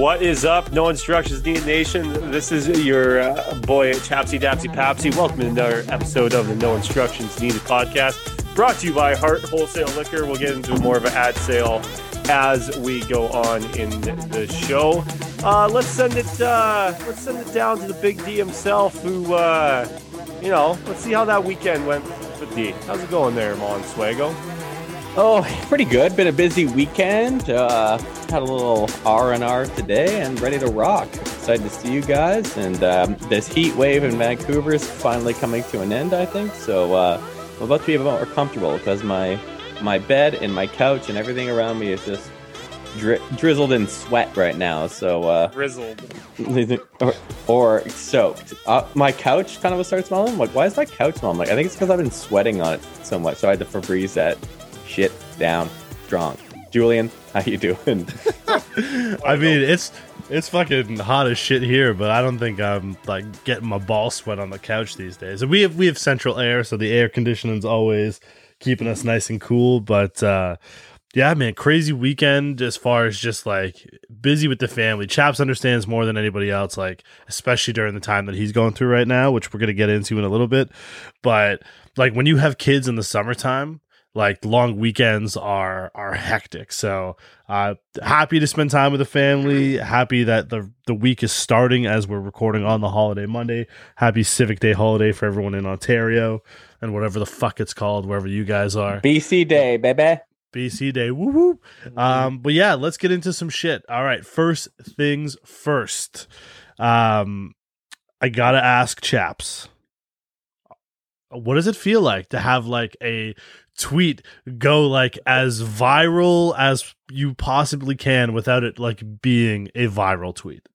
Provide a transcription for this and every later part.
What is up? No instructions needed, nation. This is your uh, boy Chapsy Dapsy Papsy. Welcome to another episode of the No Instructions Needed podcast, brought to you by Hart Wholesale Liquor. We'll get into more of an ad sale as we go on in the show. Uh, let's send it. Uh, let's send it down to the Big D himself, who, uh, you know, let's see how that weekend went with D. How's it going there, Mon Swago? Oh, pretty good. Been a busy weekend. Uh, had a little R and R today, and ready to rock. Excited to see you guys. And um, this heat wave in Vancouver is finally coming to an end. I think so. Uh, I'm about to be a bit more comfortable because my my bed and my couch and everything around me is just dri- drizzled in sweat right now. So uh, Grizzled. or, or soaked. Uh, my couch kind of started smelling. Like, why is my couch smelling? Like, I think it's because I've been sweating on it so much. So I had to Febreze that shit down strong. Julian, how you doing? I mean, it's it's fucking hot as shit here, but I don't think I'm like getting my ball sweat on the couch these days. We have we have central air, so the air conditioning's always keeping us nice and cool. But uh yeah, man, crazy weekend as far as just like busy with the family. Chaps understands more than anybody else, like especially during the time that he's going through right now, which we're gonna get into in a little bit. But like when you have kids in the summertime, like long weekends are are hectic. So uh happy to spend time with the family. Happy that the the week is starting as we're recording on the holiday Monday. Happy Civic Day holiday for everyone in Ontario and whatever the fuck it's called, wherever you guys are. BC Day, baby. BC Day. Woo woo. Um, but yeah, let's get into some shit. All right, first things first. Um, I gotta ask, chaps, what does it feel like to have like a tweet go like as viral as you possibly can without it like being a viral tweet?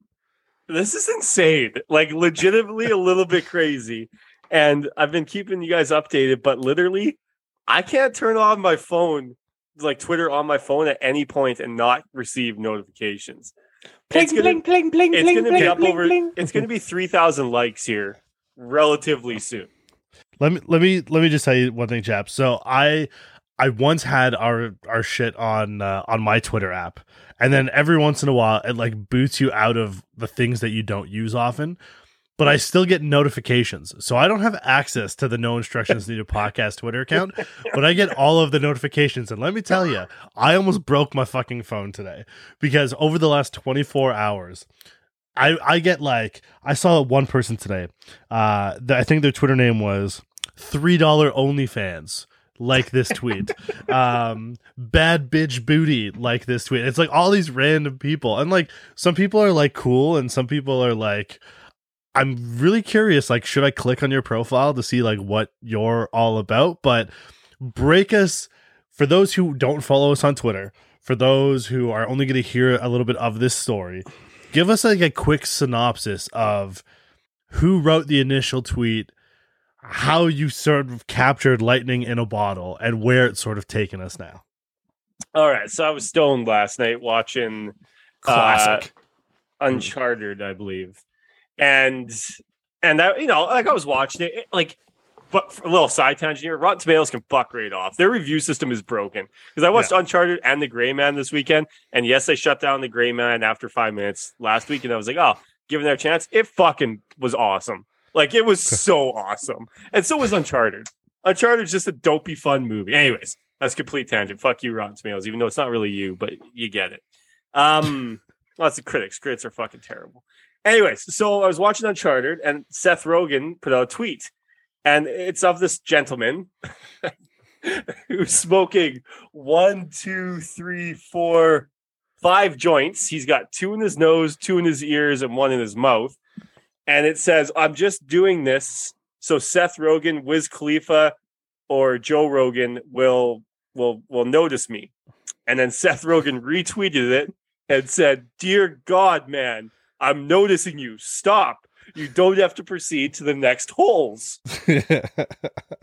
This is insane. Like legitimately a little bit crazy. And I've been keeping you guys updated, but literally I can't turn on my phone, like Twitter on my phone at any point and not receive notifications. Pling, It's gonna- pling, pling, pling, It's pling, gonna pling, be up pling, over pling. it's gonna be three thousand likes here relatively soon. Let me let me let me just tell you one thing, chaps. So I I once had our our shit on uh, on my Twitter app, and then every once in a while it like boots you out of the things that you don't use often. But I still get notifications, so I don't have access to the No Instructions Needed podcast Twitter account. But I get all of the notifications, and let me tell you, I almost broke my fucking phone today because over the last twenty four hours, I I get like I saw one person today. Uh, that I think their Twitter name was three dollar OnlyFans. Like this tweet, um, bad bitch booty. Like this tweet. It's like all these random people, and like some people are like cool, and some people are like. I'm really curious. Like, should I click on your profile to see like what you're all about? But break us for those who don't follow us on Twitter. For those who are only going to hear a little bit of this story, give us like a quick synopsis of who wrote the initial tweet, how you sort of captured lightning in a bottle, and where it's sort of taken us now. All right. So I was stoned last night watching Classic. uh, Uncharted, I believe. And and that you know, like I was watching it, it- like but for a little side tangent here, Rotten Tomatoes can fuck right off. Their review system is broken. Because I watched Uncharted and The Gray Man this weekend, and yes, they shut down The Gray Man after five minutes last week, and I was like, oh, given their chance, it fucking was awesome. Like it was so awesome, and so was Uncharted. Uncharted's just a dopey fun movie. Anyways, that's complete tangent. Fuck you, Rotten Tomatoes, even though it's not really you, but you get it. Um, it's the critics. Critics are fucking terrible. Anyways, so I was watching Uncharted, and Seth Rogen put out a tweet, and it's of this gentleman who's smoking one, two, three, four, five joints. He's got two in his nose, two in his ears, and one in his mouth. And it says, "I'm just doing this so Seth Rogen, Wiz Khalifa, or Joe Rogan will will will notice me." And then Seth Rogen retweeted it and said, "Dear God, man, I'm noticing you. Stop. You don't have to proceed to the next holes."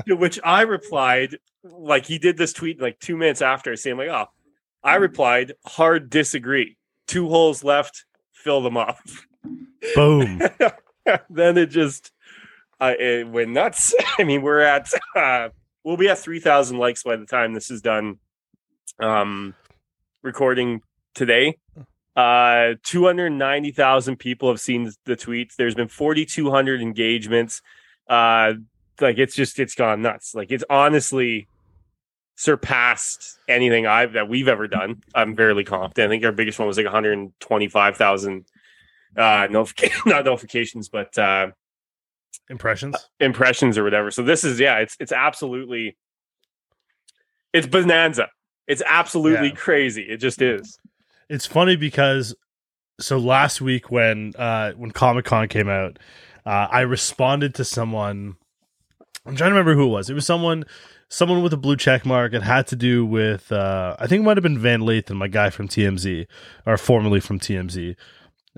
To which I replied, like he did this tweet like two minutes after, saying like, "Oh," I replied, "Hard disagree. Two holes left. Fill them up." Boom. then it just uh, it went nuts. I mean, we're at uh, we'll be at three thousand likes by the time this is done. Um, recording today, Uh, 290,000 people have seen the tweets. There's been 4,200 engagements. Uh, like it's just it's gone nuts. Like it's honestly surpassed anything I've that we've ever done. I'm fairly confident. I think our biggest one was like 125,000 uh notific- not notifications, but uh Impressions. impressions or whatever. So this is yeah, it's it's absolutely it's bonanza. It's absolutely Yeah. crazy. It just is. It's funny because so last week when uh when Comic Con came out, uh I responded to someone I'm trying to remember who it was. It was someone someone with a blue check mark. It had to do with uh I think it might have been Van Lathan, my guy from TMZ, or formerly from TMZ.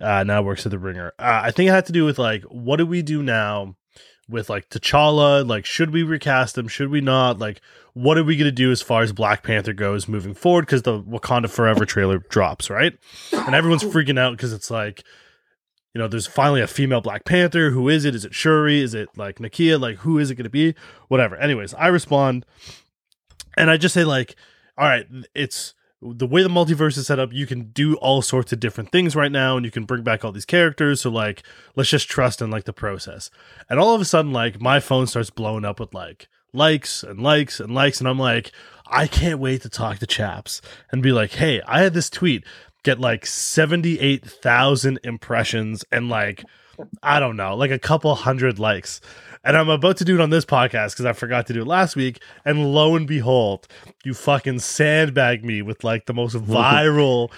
Uh now works at the ringer. Uh, I think it had to do with like what do we do now with like T'Challa? Like should we recast him? Should we not? Like what are we going to do as far as Black Panther goes moving forward? Because the Wakanda Forever trailer drops, right? And everyone's freaking out because it's like, you know, there's finally a female Black Panther. Who is it? Is it Shuri? Is it like Nakia? Like, who is it going to be? Whatever. Anyways, I respond and I just say, like, all right, it's the way the multiverse is set up. You can do all sorts of different things right now and you can bring back all these characters. So, like, let's just trust in like the process. And all of a sudden, like, my phone starts blowing up with like, likes and likes and likes and I'm like I can't wait to talk to chaps and be like hey I had this tweet get like 78,000 impressions and like I don't know like a couple hundred likes and I'm about to do it on this podcast because I forgot to do it last week and lo and behold you fucking sandbag me with like the most viral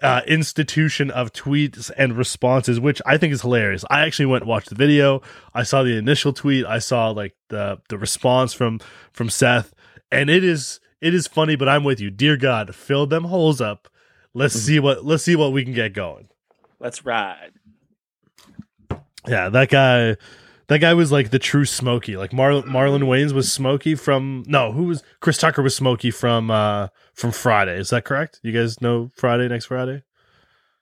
uh, institution of tweets and responses, which I think is hilarious. I actually went and watched the video. I saw the initial tweet. I saw like the the response from from Seth, and it is it is funny. But I'm with you, dear God, fill them holes up. Let's see what let's see what we can get going. Let's ride. Yeah, that guy. That guy was like the true Smokey. Like Mar- Marlon Wayans was Smokey from no, who was Chris Tucker was Smokey from uh from Friday. Is that correct? You guys know Friday next Friday?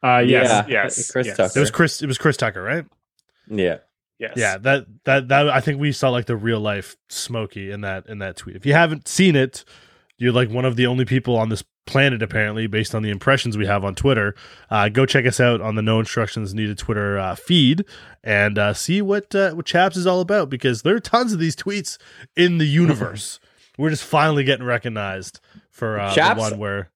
Uh yes, Yeah, yes. Chris yes, Tucker. It was Chris. It was Chris Tucker, right? Yeah. Yes. Yeah, that that that I think we saw like the real life Smokey in that in that tweet. If you haven't seen it, you're like one of the only people on this planet apparently, based on the impressions we have on Twitter. Uh, go check us out on the No Instructions Needed Twitter uh, feed and uh, see what uh, what Chaps is all about because there are tons of these tweets in the universe. We're just finally getting recognized for uh, the Chaps- one where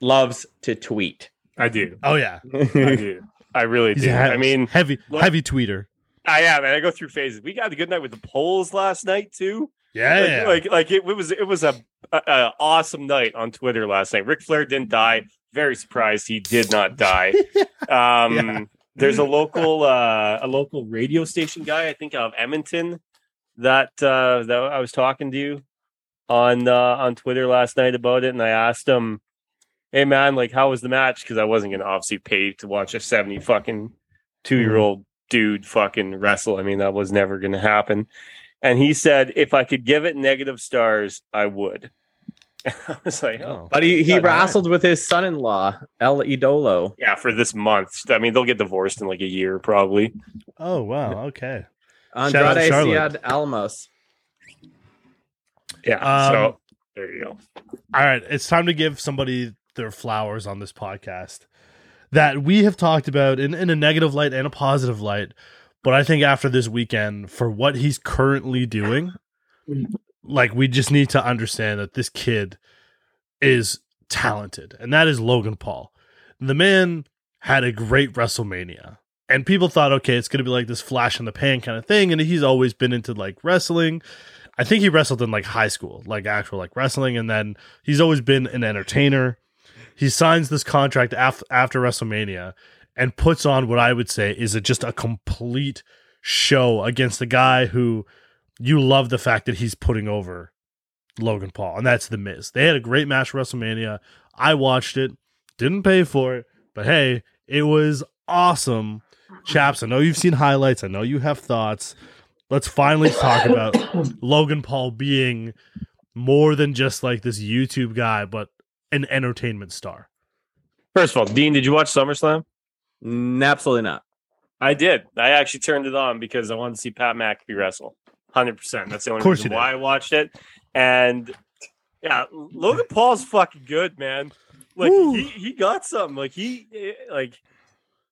Loves to tweet. I do. oh yeah, I do. I really he's do. a he- I mean, heavy look- heavy tweeter. I am, and I go through phases. We got a good night with the polls last night too. Yeah, like, yeah. like like it, was it was a, a, a awesome night on Twitter last night. Ric Flair didn't die. Very surprised he did not die. Um, Yeah. There's a local uh, a local radio station guy, I think of Edmonton, that uh, that I was talking to you on uh, on Twitter last night about it, and I asked him, "Hey man, like how was the match?" Because I wasn't gonna obviously pay to watch a seventy fucking two year old dude fucking wrestle. I mean, that was never gonna happen. And he said, if I could give it negative stars, I would. I was like, oh. But he, he Yeah, wrestled with his son in law, El Idolo. yeah, for this month. I mean, they'll get divorced in like a year, probably. Oh wow, okay. out Andrade Charlotte. Ciad Alamos. Yeah. Um, so there you go. All right, it's time to give somebody their flowers on this podcast that we have talked about in, in a negative light and a positive light. But I think after this weekend, for what he's currently doing, like we just need to understand that this kid is talented, and that is Logan Paul. The man had a great WrestleMania. And people thought, okay, it's going to be like this flash in the pan kind of thing. And he's always been into like wrestling. I think he wrestled in like high school, like actual like wrestling, and then he's always been an entertainer. He signs this contract af- after WrestleMania and puts on what I would say is a, just a complete show against the guy who you love the fact that he's putting over Logan Paul, and that's The Miz. They had a great match at WrestleMania. I watched it, didn't pay for it, but hey, it was awesome. Chaps, I know you've seen highlights. I know you have thoughts. Let's finally talk about Logan Paul being more than just like this YouTube guy, but an entertainment star. First of all, Dean, did you watch SummerSlam? Absolutely not. I did. I actually turned it on because I wanted to see Pat McAfee wrestle. Hundred percent. That's the only reason why I watched it. And yeah, Logan Paul's fucking good, man. like Woo. he he got something. Like he eh, like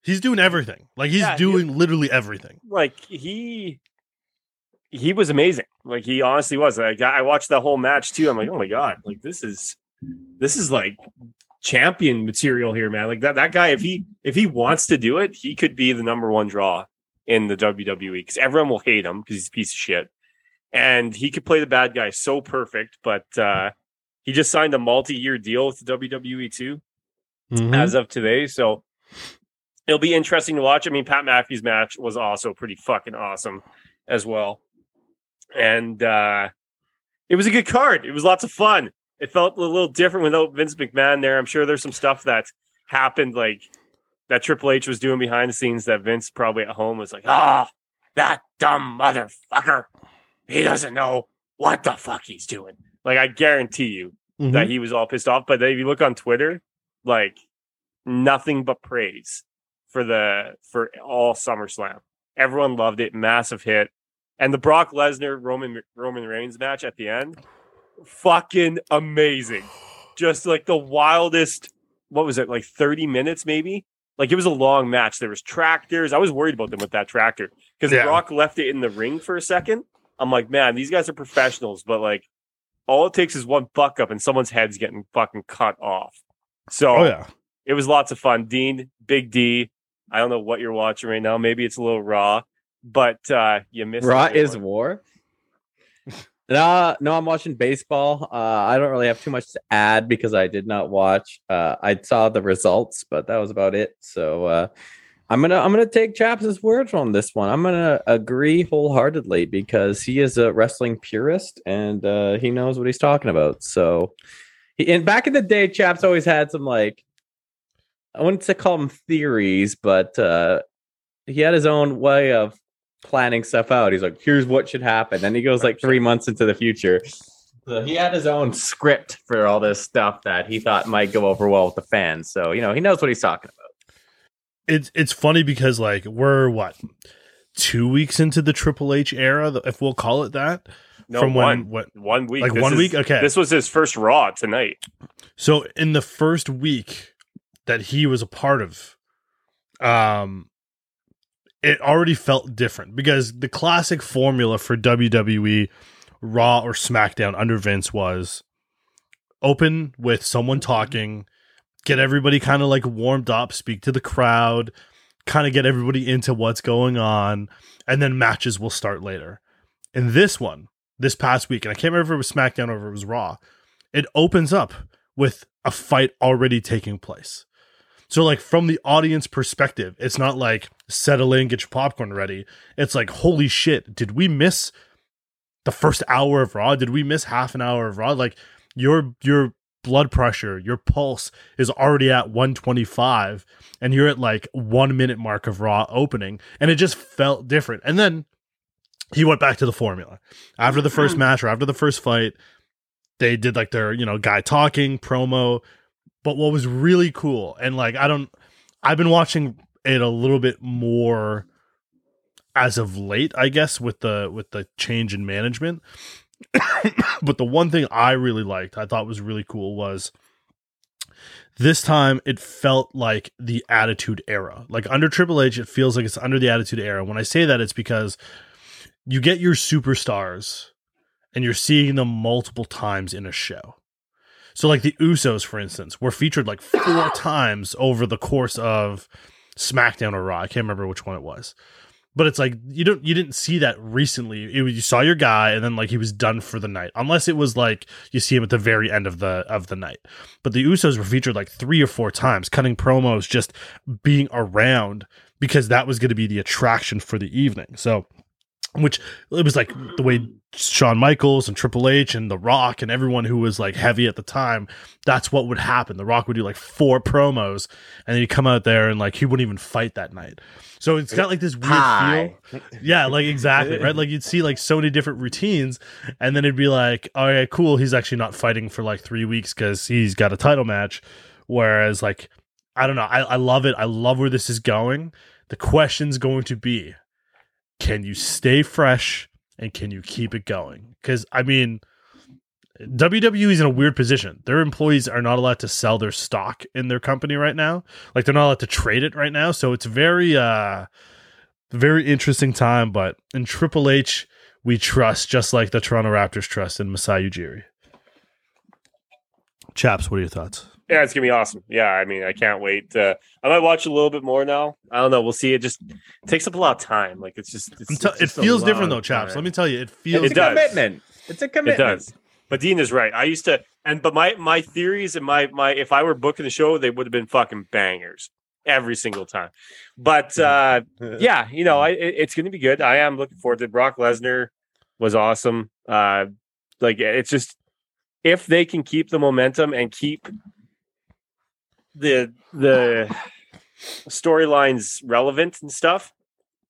He's doing everything. Like he's Yeah, he- doing literally everything. like he he was amazing. Like he honestly was. Like I watched the whole match too. I'm like, oh my god, like this is this is like champion material here, man. Like that that guy, if he if he wants to do it, he could be the number one draw in the WWE because everyone will hate him because he's a piece of shit. And he could play the bad guy so perfect, but uh he just signed a multi-year deal with the WWE too Mm-hmm. as of today. So it'll be interesting to watch. I mean, Pat McAfee's match was also pretty fucking awesome as well. And uh it was a good card. It was lots of fun. It felt a little different without Vince McMahon there. I'm sure there's some stuff that happened like that Triple H was doing behind the scenes that Vince probably at home was like, ah, that dumb motherfucker. He doesn't know what the fuck he's doing. Like I guarantee you, Mm-hmm. that he was all pissed off. But if you look on Twitter, like nothing but praise for the for all SummerSlam. Everyone loved it, massive hit, and the Brock Lesnar Roman Roman Reigns match at the end, fucking amazing. Just like the wildest. What was it? Like thirty minutes, maybe. Like it was a long match. There was tractors. I was worried about them with that tractor because Yeah. Brock left it in the ring for a second. I'm like, man, these guys are professionals, but like all it takes is one buck up and someone's head's getting fucking cut off. So Oh yeah. it was lots of fun. Dean, Big D. I don't know what you're watching right now. Maybe it's a little raw, but uh you missed Raw is one. war. No, no, I'm watching baseball. Uh, I don't really have too much to add because I did not watch. Uh, I saw the results, but that was about it. So uh, I'm gonna I'm gonna take Chaps' words on this one. I'm gonna agree wholeheartedly because he is a wrestling purist and uh, he knows what he's talking about. So, he, and back in the day, Chaps always had some like I wouldn't say call them theories, but uh, he had his own way of planning stuff out. He's like, here's what should happen. Then he goes like three months into the future. So he had his own script for all this stuff that he thought might go over well with the fans. So, you know, he knows what he's talking about. It's it's funny because like we're what two weeks into the Triple H era, if we'll call it that. No, from one, when what one week. like This one is- week? Okay. This was his first Raw tonight. So in the first week that he was a part of, um, it already felt different because the classic formula for WWE Raw or SmackDown under Vince was open with someone mm-hmm. talking, get everybody kind of like warmed up, speak to the crowd, kind of get everybody into what's going on, and then matches will start later. In this one, this past week, and I can't remember if it was SmackDown or if it was Raw, it opens up with a fight already taking place. So, like, from the audience perspective, it's not like settle in, get your popcorn ready. It's like, holy shit, did we miss the first hour of Raw? Did we miss half an hour of Raw? Like, your your blood pressure, your pulse is already at 125, and you're at like one minute mark of Raw opening, and it just felt different. And then he went back to the formula after the first hmm. match or after the first fight. They did like their you know guy talking promo, but what was really cool and like I don't, I've been watching it a little bit more as of late, I guess, with the with the change in management. but the one thing I really liked, I thought was really cool was this time it felt like the attitude era. Like under Triple H, it feels like it's under the attitude era. When I say that, it's because you get your superstars and you're seeing them multiple times in a show. So like the Usos, for instance, were featured like four times over the course of SmackDown or Raw. I can't remember which one it was. But it's like you don't you didn't see that recently. It, you saw your guy and then like he was done for the night. Unless it was like you see him at the very end of the of the night. But the Usos were featured like three or four times, cutting promos, just being around because that was going to be the attraction for the evening. So which it was like the way Shawn Michaels and Triple H and The Rock and everyone who was like heavy at the time, that's what would happen. The Rock would do like four promos and then he'd come out there and like he wouldn't even fight that night. So it's got like this weird Hi. feel. Yeah, like exactly, right? Like you'd see like so many different routines and then it'd be like, oh, all right, cool, he's actually not fighting for like three weeks because he's got a title match. Whereas like, I don't know, I, I love it. I love where this is going. The question's going to be can you stay fresh and can you keep it going? Because I mean, WWE is in a weird position. Their employees are not allowed to sell their stock in their company right now. Like they're not allowed to trade it right now. So it's very uh very interesting time, but in Triple H we trust just like the Toronto Raptors trust in Masai Ujiri. Chaps, what are your thoughts? Yeah, it's gonna be awesome. Yeah, I mean, I can't wait. Uh, I might watch a little bit more now. I don't know. We'll see. It just takes up a lot of time. Like it's just. It's, t- it's it just a feels different though, chaps. time. Let me tell you, it feels It's It a does. commitment. It's a It commitment. does. But Dean is right. I used to, and but my my theories and my my if I were booking the show, they would have been fucking bangers every single time. But uh yeah, you know, I it, it's going to be good. I am looking forward to it. Brock Lesnar was awesome. Uh like it's just if they can keep the momentum and keep the the storylines relevant and stuff,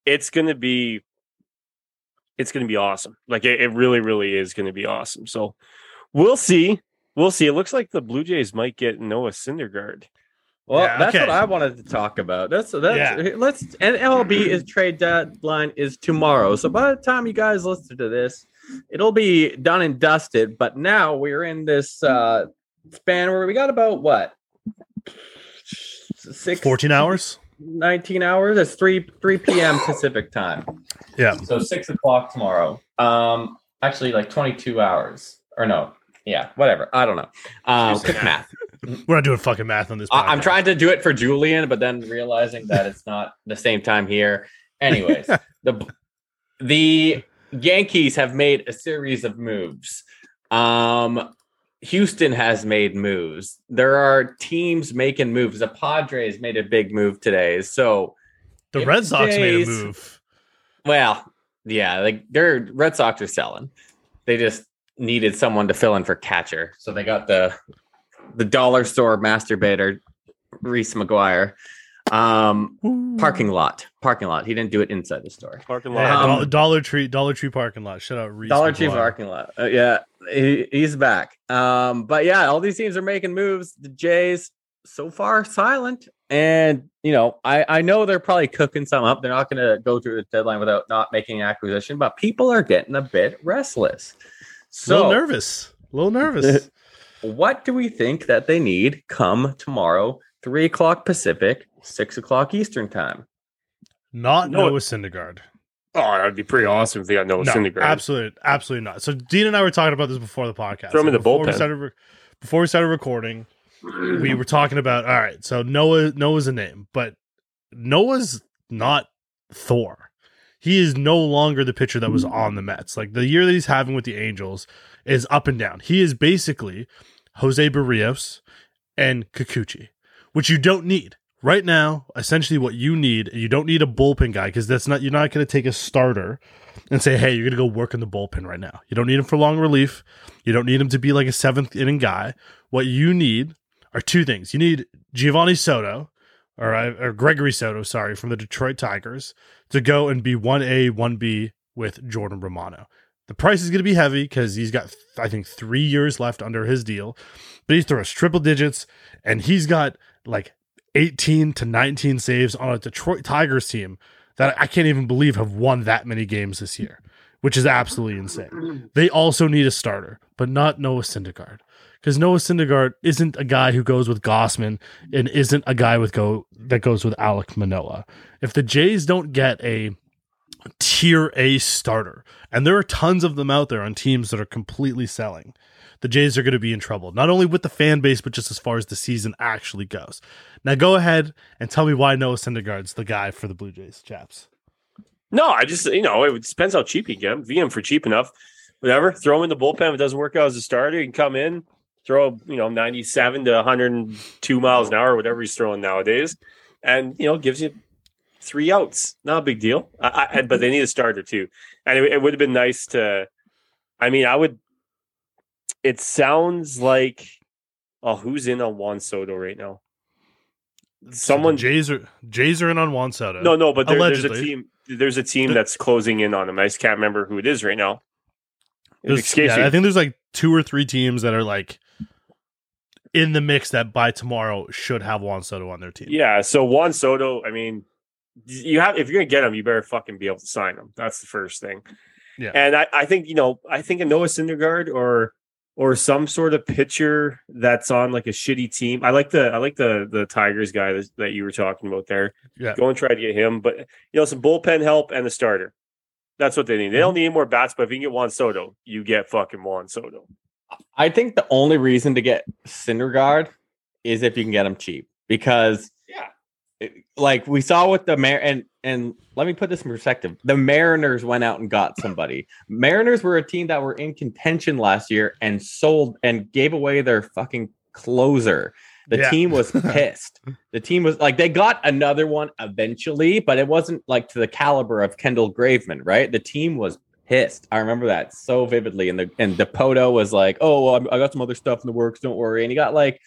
it's going to be it's going to be awesome. Like it, it really really is going to be awesome. So we'll see. We'll see. It looks like the Blue Jays might get Noah Syndergaard. Well, Yeah, that's okay. what I wanted to talk about. That's that's Yeah. let's and MLB is trade deadline is tomorrow. So by the time you guys listen to this, it'll be done and dusted. But now we're in this uh span where we got about what six 14 hours. 19 hours. It's 3 3 p.m. Pacific time. Yeah. So six o'clock tomorrow. Um actually like 22 hours. Or no. Yeah, whatever. I don't know. Um quick math. We're not doing fucking math on this. I- I'm trying to do it for Julian, but then realizing that it's not the same time here. Anyways, the the Yankees have made a series of moves. Um, Houston has made moves. There are teams making moves. The Padres made a big move today. So, The Red Sox made a move. well, yeah, like their Red Sox are selling. They just needed someone to fill in for catcher, so they got the the dollar store masturbator, Reese McGuire. Um, parking lot, parking lot. He didn't do it inside the store. Parking lot. Yeah, Um, Dollar Tree, Dollar Tree parking lot. Shout out Reese. Dollar Tree McGuire. parking lot. Uh, yeah, he, he's back. Um, but yeah, all these teams are making moves. The Jays so far silent, and you know, I I know they're probably cooking some up. They're not going to go through the deadline without not making an acquisition, but people are getting a bit restless. A little So, nervous. A little nervous. what do we think that they need come tomorrow, three o'clock Pacific, six o'clock Eastern time? Not No, Noah Syndergaard. Oh, that would be pretty awesome if they got Noah No, Syndergaard. absolutely, absolutely not. So Dean and I were talking about this before the podcast. Throw him in the before We bullpen. started re- before we started recording, we were talking about. All right, so Noah Noah's a name, but Noah's not Thor. He is no longer the pitcher that was on the Mets. Like the year that he's having with the Angels is up and down. He is basically Jose Berrios and Kikuchi, which you don't need right now. Essentially, what you need, you don't need a bullpen guy because that's not you're not going to take a starter and say, hey, you're going to go work in the bullpen right now. You don't need him for long relief. You don't need him to be like a seventh inning guy. What you need are two things. You need Giovanni Soto, or, or Gregory Soto, sorry, from the Detroit Tigers to go and be 1A, 1B with Jordan Romano. The price is going to be heavy because he's got, I think, three years left under his deal, but he throws triple digits and he's got like 18 to 19 saves on a Detroit Tigers team that I can't even believe have won that many games this year, which is absolutely insane. They also need a starter, but not Noah Syndergaard. Because Noah Syndergaard isn't a guy who goes with Gausman and isn't a guy with go that goes with Alek Manoah. If the Jays don't get a tier A starter, and there are tons of them out there on teams that are completely selling, the Jays are going to be in trouble, not only with the fan base, but just as far as the season actually goes. Now, go ahead and tell me why Noah Syndergaard's the guy for the Blue Jays, chaps. No, I just you know it depends how cheap you get him. V him for cheap enough, whatever. Throw him in the bullpen. If it doesn't work out as a starter, he can come in, throw you know ninety seven to one hundred and two miles an hour, whatever he's throwing nowadays, and you know gives you three outs. Not a big deal. I, I, but they need a starter too, and it, it would have been nice to. I mean, I would. It sounds like, oh, who's in on Juan Soto right now? Someone. So Jays are Jays are in on Juan Soto. No, no, but there, there's a team. There's a team that's closing in on him. I just can't remember who it is right now. Yeah. I think there's like two or three teams that are like in the mix that by tomorrow should have Juan Soto on their team. yeah. So Juan Soto. I mean, you have if you're gonna get him, you better fucking be able to sign him. That's the first thing. Yeah. And I, I think you know, I think a Noah Syndergaard or or some sort of pitcher that's on like a shitty team. I like the I like the the Tigers guy that, that you were talking about there. Yeah. Go and try to get him, but you know some bullpen help and the starter. That's what they need. They don't mm-hmm. need more bats, but if you can get Juan Soto, you get fucking Juan Soto. I think the only reason to get Syndergaard is if you can get him cheap because Yeah. it- like we saw with the Mar and and let me put this in perspective. The Mariners went out and got somebody. Mariners were a team that were in contention last year and sold and gave away their fucking closer. The Yeah. team was pissed. the team was like they got another one eventually, but it wasn't like to the caliber of Kendall Graveman, right? The team was pissed. I remember that so vividly. And the and Dipoto was like, "Oh, well, I got some other stuff in the works. Don't worry." And he got like,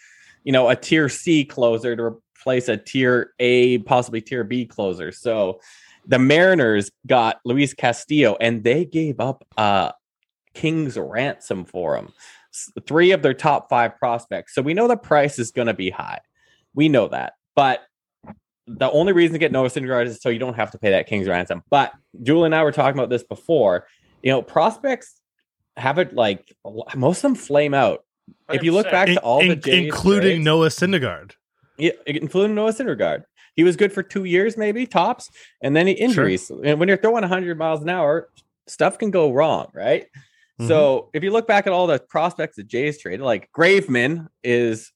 you know, a tier C closer to replace a tier A, possibly tier B closer. So the Mariners got Luis Castillo, and they gave up a king's ransom for him. Three of their top five prospects. So we know the price is going to be high. We know that, but. The only reason to get Noah Syndergaard is so you don't have to pay that king's ransom. But Julie and I were talking about this before. You know, prospects have it like most of them flame out. If you look 100%. back to all In- the Jays including trades- Noah Syndergaard. Yeah, including Noah Syndergaard. He was good for two years, maybe tops, and then he injuries. And when you're throwing 100 miles an hour, stuff can go wrong, right? Mm-hmm. So if you look back at all the prospects that Jays traded, like Graveman is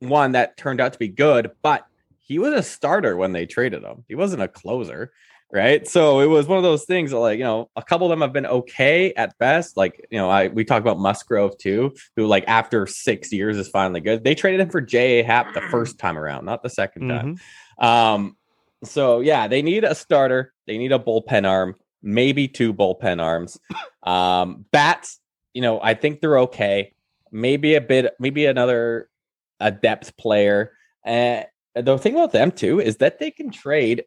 one that turned out to be good, but he was a starter when they traded him. He wasn't a closer, right? So it was one of those things that, like, you know, a couple of them have been okay at best. Like, you know, I we talked about Musgrove too, who like after six years is finally good. They traded him for J.A. Happ the first time around, not the 2nd time. Mhm. Um, so yeah, they need a starter. They need a bullpen arm, maybe two bullpen arms. Um, bats, you know, I think they're okay. Maybe a bit, maybe another a depth player. And the thing about them too is that they can trade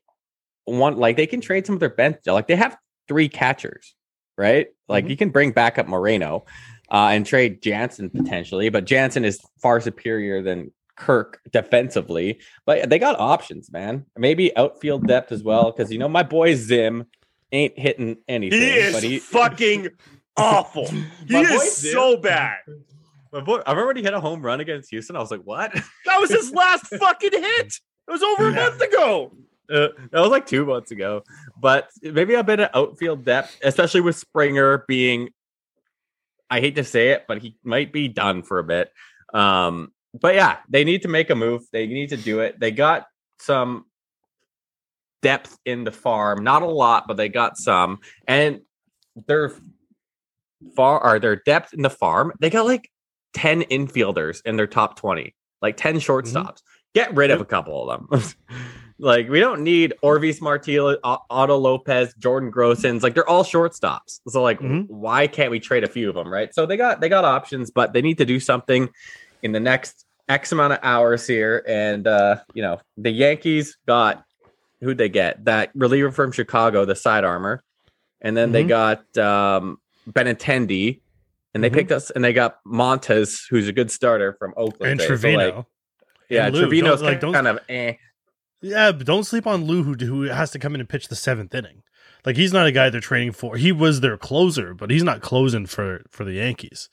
one, like they can trade some of their bench. Like they have three catchers, right? Like Mhm. you can bring back up Moreno uh, and trade Jansen potentially, but Jansen is far superior than Kirk defensively. But they got options, man. Maybe outfield depth as well, because you know my boy Zim ain't hitting anything. He is but he fucking awful. He is Zim- so bad. My boy, I remember when he hit a home run against Houston. I was like, "What?" That was his last fucking hit. It was over a Yeah. month ago. Uh, that was like two months ago. But maybe a bit of outfield depth, especially with Springer being. I hate to say it, but he might be done for a bit. Um, but yeah, they need to make a move. They need to do it. They got some depth in the farm, not a lot, but they got some, and their far or their depth in the farm. They got like ten infielders in their top twenty, like 10 shortstops. Get rid of a couple of them. like we don't need Orvis Martila, O- Otto Lopez, Jordan Groshans. Like they're all shortstops. So like, Mhm. why can't we trade a few of them? Right. So they got they got options, but they need to do something in the next X amount of hours here. And uh, you know, the Yankees got who'd they get? That reliever from Chicago, the side armor, and then they Mhm. got um Benintendi. And they Mhm. picked us, and they got Montas, who's a good starter from Oakland. And right? So, Trivino. like, yeah, And Lou, Trivino's like, kind of eh. Yeah, but don't sleep on Lou, who who has to come in and pitch the seventh inning. Like he's not a guy they're training for. He was their closer, but he's not closing for for the Yankees,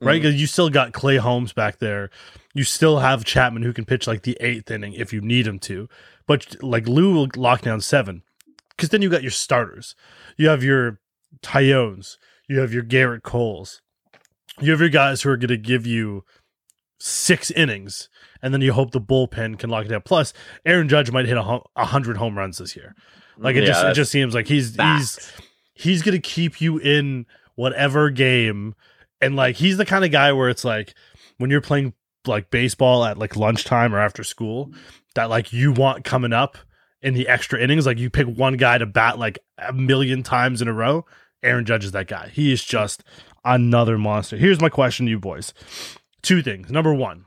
right? Mm. Because you still got Clay Holmes back there. You still have Chapman who can pitch like the eighth inning if you need him to. But like Lou will lock down seven, because then you got your starters. You have your Taillons. You have your Gerrit Coles. You have your guys who are going to give you six innings, and then you hope the bullpen can lock it down. Plus, Aaron Judge might hit a, hu- hundred home runs this year. Like it Yeah, just it just seems like he's—he's—he's gonna keep you in whatever game, and like he's the kind of guy where it's like when you're playing like baseball at like lunchtime or after school, that like you want coming up in the extra innings. Like you pick one guy to bat like a million times in a row. Aaron Judge is that guy. He is just another monster. Here's my question to you boys. Two things. Number one,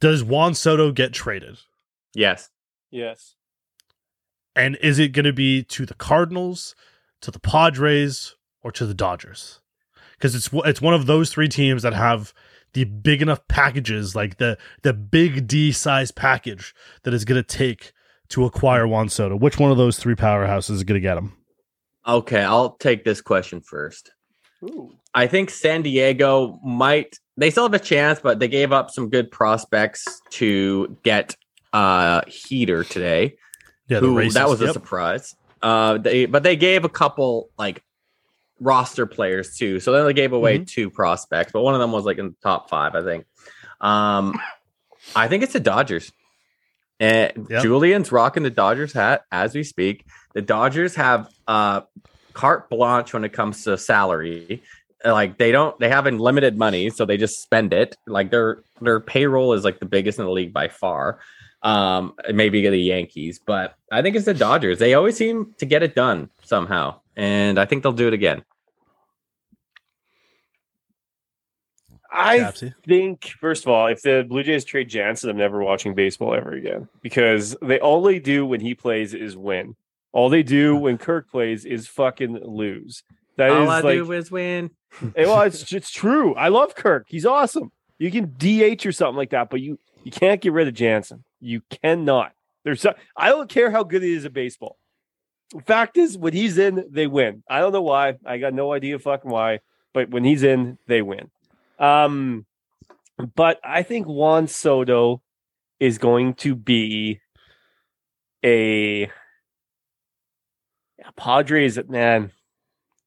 does Juan Soto get traded? yes. Yes. And is it going to be to the Cardinals, to the Padres, or to the Dodgers? Because it's it's one of those three teams that have the big enough packages, like the the big D size package that is going to take to acquire Juan Soto. Which one of those three powerhouses is going to get him? Okay, I'll take this question first. Ooh. I think San Diego might. They still have a chance, but they gave up some good prospects to get uh Hader today. Yeah, the who racist. that was a surprise. Uh, they but they gave a couple like roster players too, so then they gave away Mm-hmm. two prospects, but one of them was like in the top five, I think. Um, I think it's the Dodgers. And Yep. Julian's rocking the Dodgers hat as we speak. The Dodgers have uh carte blanche when it comes to salary. Like they don't, they have unlimited money, so they just spend it. Like their their payroll is like the biggest in the league by far um maybe the yankees but i think it's the dodgers they always seem to get it done somehow and i think they'll do it again I think first of all, if the Blue Jays trade Jansen, I'm never watching baseball ever again because they all they do when he plays is win. All they do when Kirk plays is fucking lose. That is all i like, do is win Eh, well, it's it's true. I love Kirk. He's awesome. You can DH or something like that, but you you can't get rid of Jansen. You cannot. There's so, I don't care how good he is at baseball. Fact is, when he's in, they win. I don't know why. I got no idea fucking why, but when he's in, they win. Um, but I think Juan Soto is going to be a yeah, Padres. Man,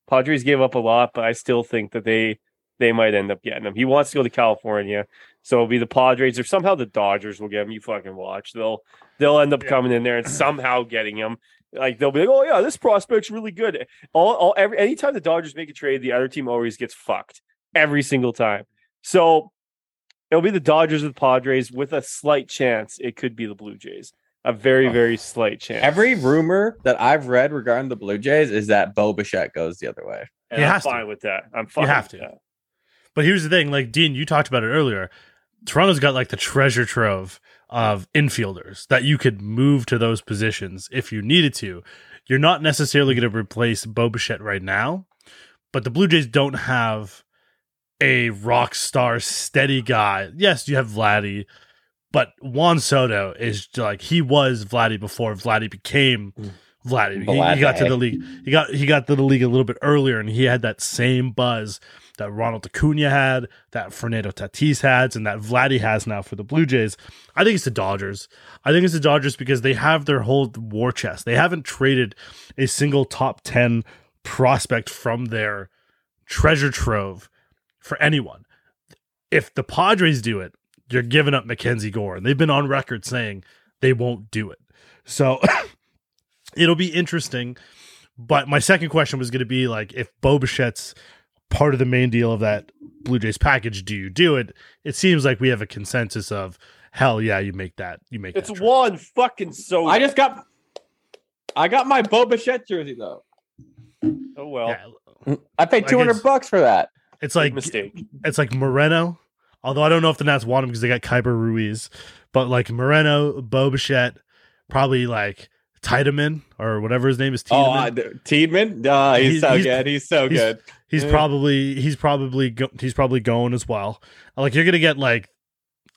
Padres gave up a lot, but I still think that they they might end up getting him. He wants to go to California, so it'll be the Padres or somehow the Dodgers will get him. You fucking watch. They'll they'll end up Yeah. coming in there and somehow getting him. Like they'll be like, oh yeah, this prospect's really good. All, all every anytime the Dodgers make a trade, the other team always gets fucked every single time. So it'll be the Dodgers with Padres with a slight chance. It could be the Blue Jays. A very Oh. very slight chance. every rumor that i've read regarding the blue jays is that bo bichette goes the other way And He I'm has to. with that. I'm fine. You have with to. that. But here's the thing, like Dean, you talked about it earlier. Toronto's got like the treasure trove of infielders that you could move to those positions if you needed to. You're not necessarily going to replace Bo Bichette right now, but the Blue Jays don't have a rock star steady guy. Yes, you have Vladdy, but Juan Soto is like he was Vladdy before Vladdy became mm. Vladdy. He, he got to the league. He got he got to the league a little bit earlier, and he had that same buzz that Ronald Acuna had, that Fernando Tatis has, and that Vladdy has now for the Blue Jays. I think it's the Dodgers. I think it's the Dodgers because they have their whole war chest. They haven't traded a single top 10 prospect from their treasure trove for anyone. If the Padres do it, you're giving up Mackenzie Gore. And they've been on record saying they won't do it. So it'll be interesting. But my second question was going to be like, if Bo Bichette's part of the main deal of that Blue Jays package, do you do it? It seems like we have a consensus of hell yeah, you make that. You make It's that one fucking so. i just got i got my Bo Bichette jersey though oh well, Yeah, i paid 200 it's- bucks for that it's big like mistake. it's like Moreno. Although I don't know if the Nats want him because they got Keibert Ruiz, but like Moreno, Bo Bichette, probably like Tiedemann or whatever his name is. oh Tiedemann. uh, Tiedman? Uh, he's, He's- so he's- good he's so he's- good he's yeah. probably he's probably go, he's probably going as well. Like you're gonna get like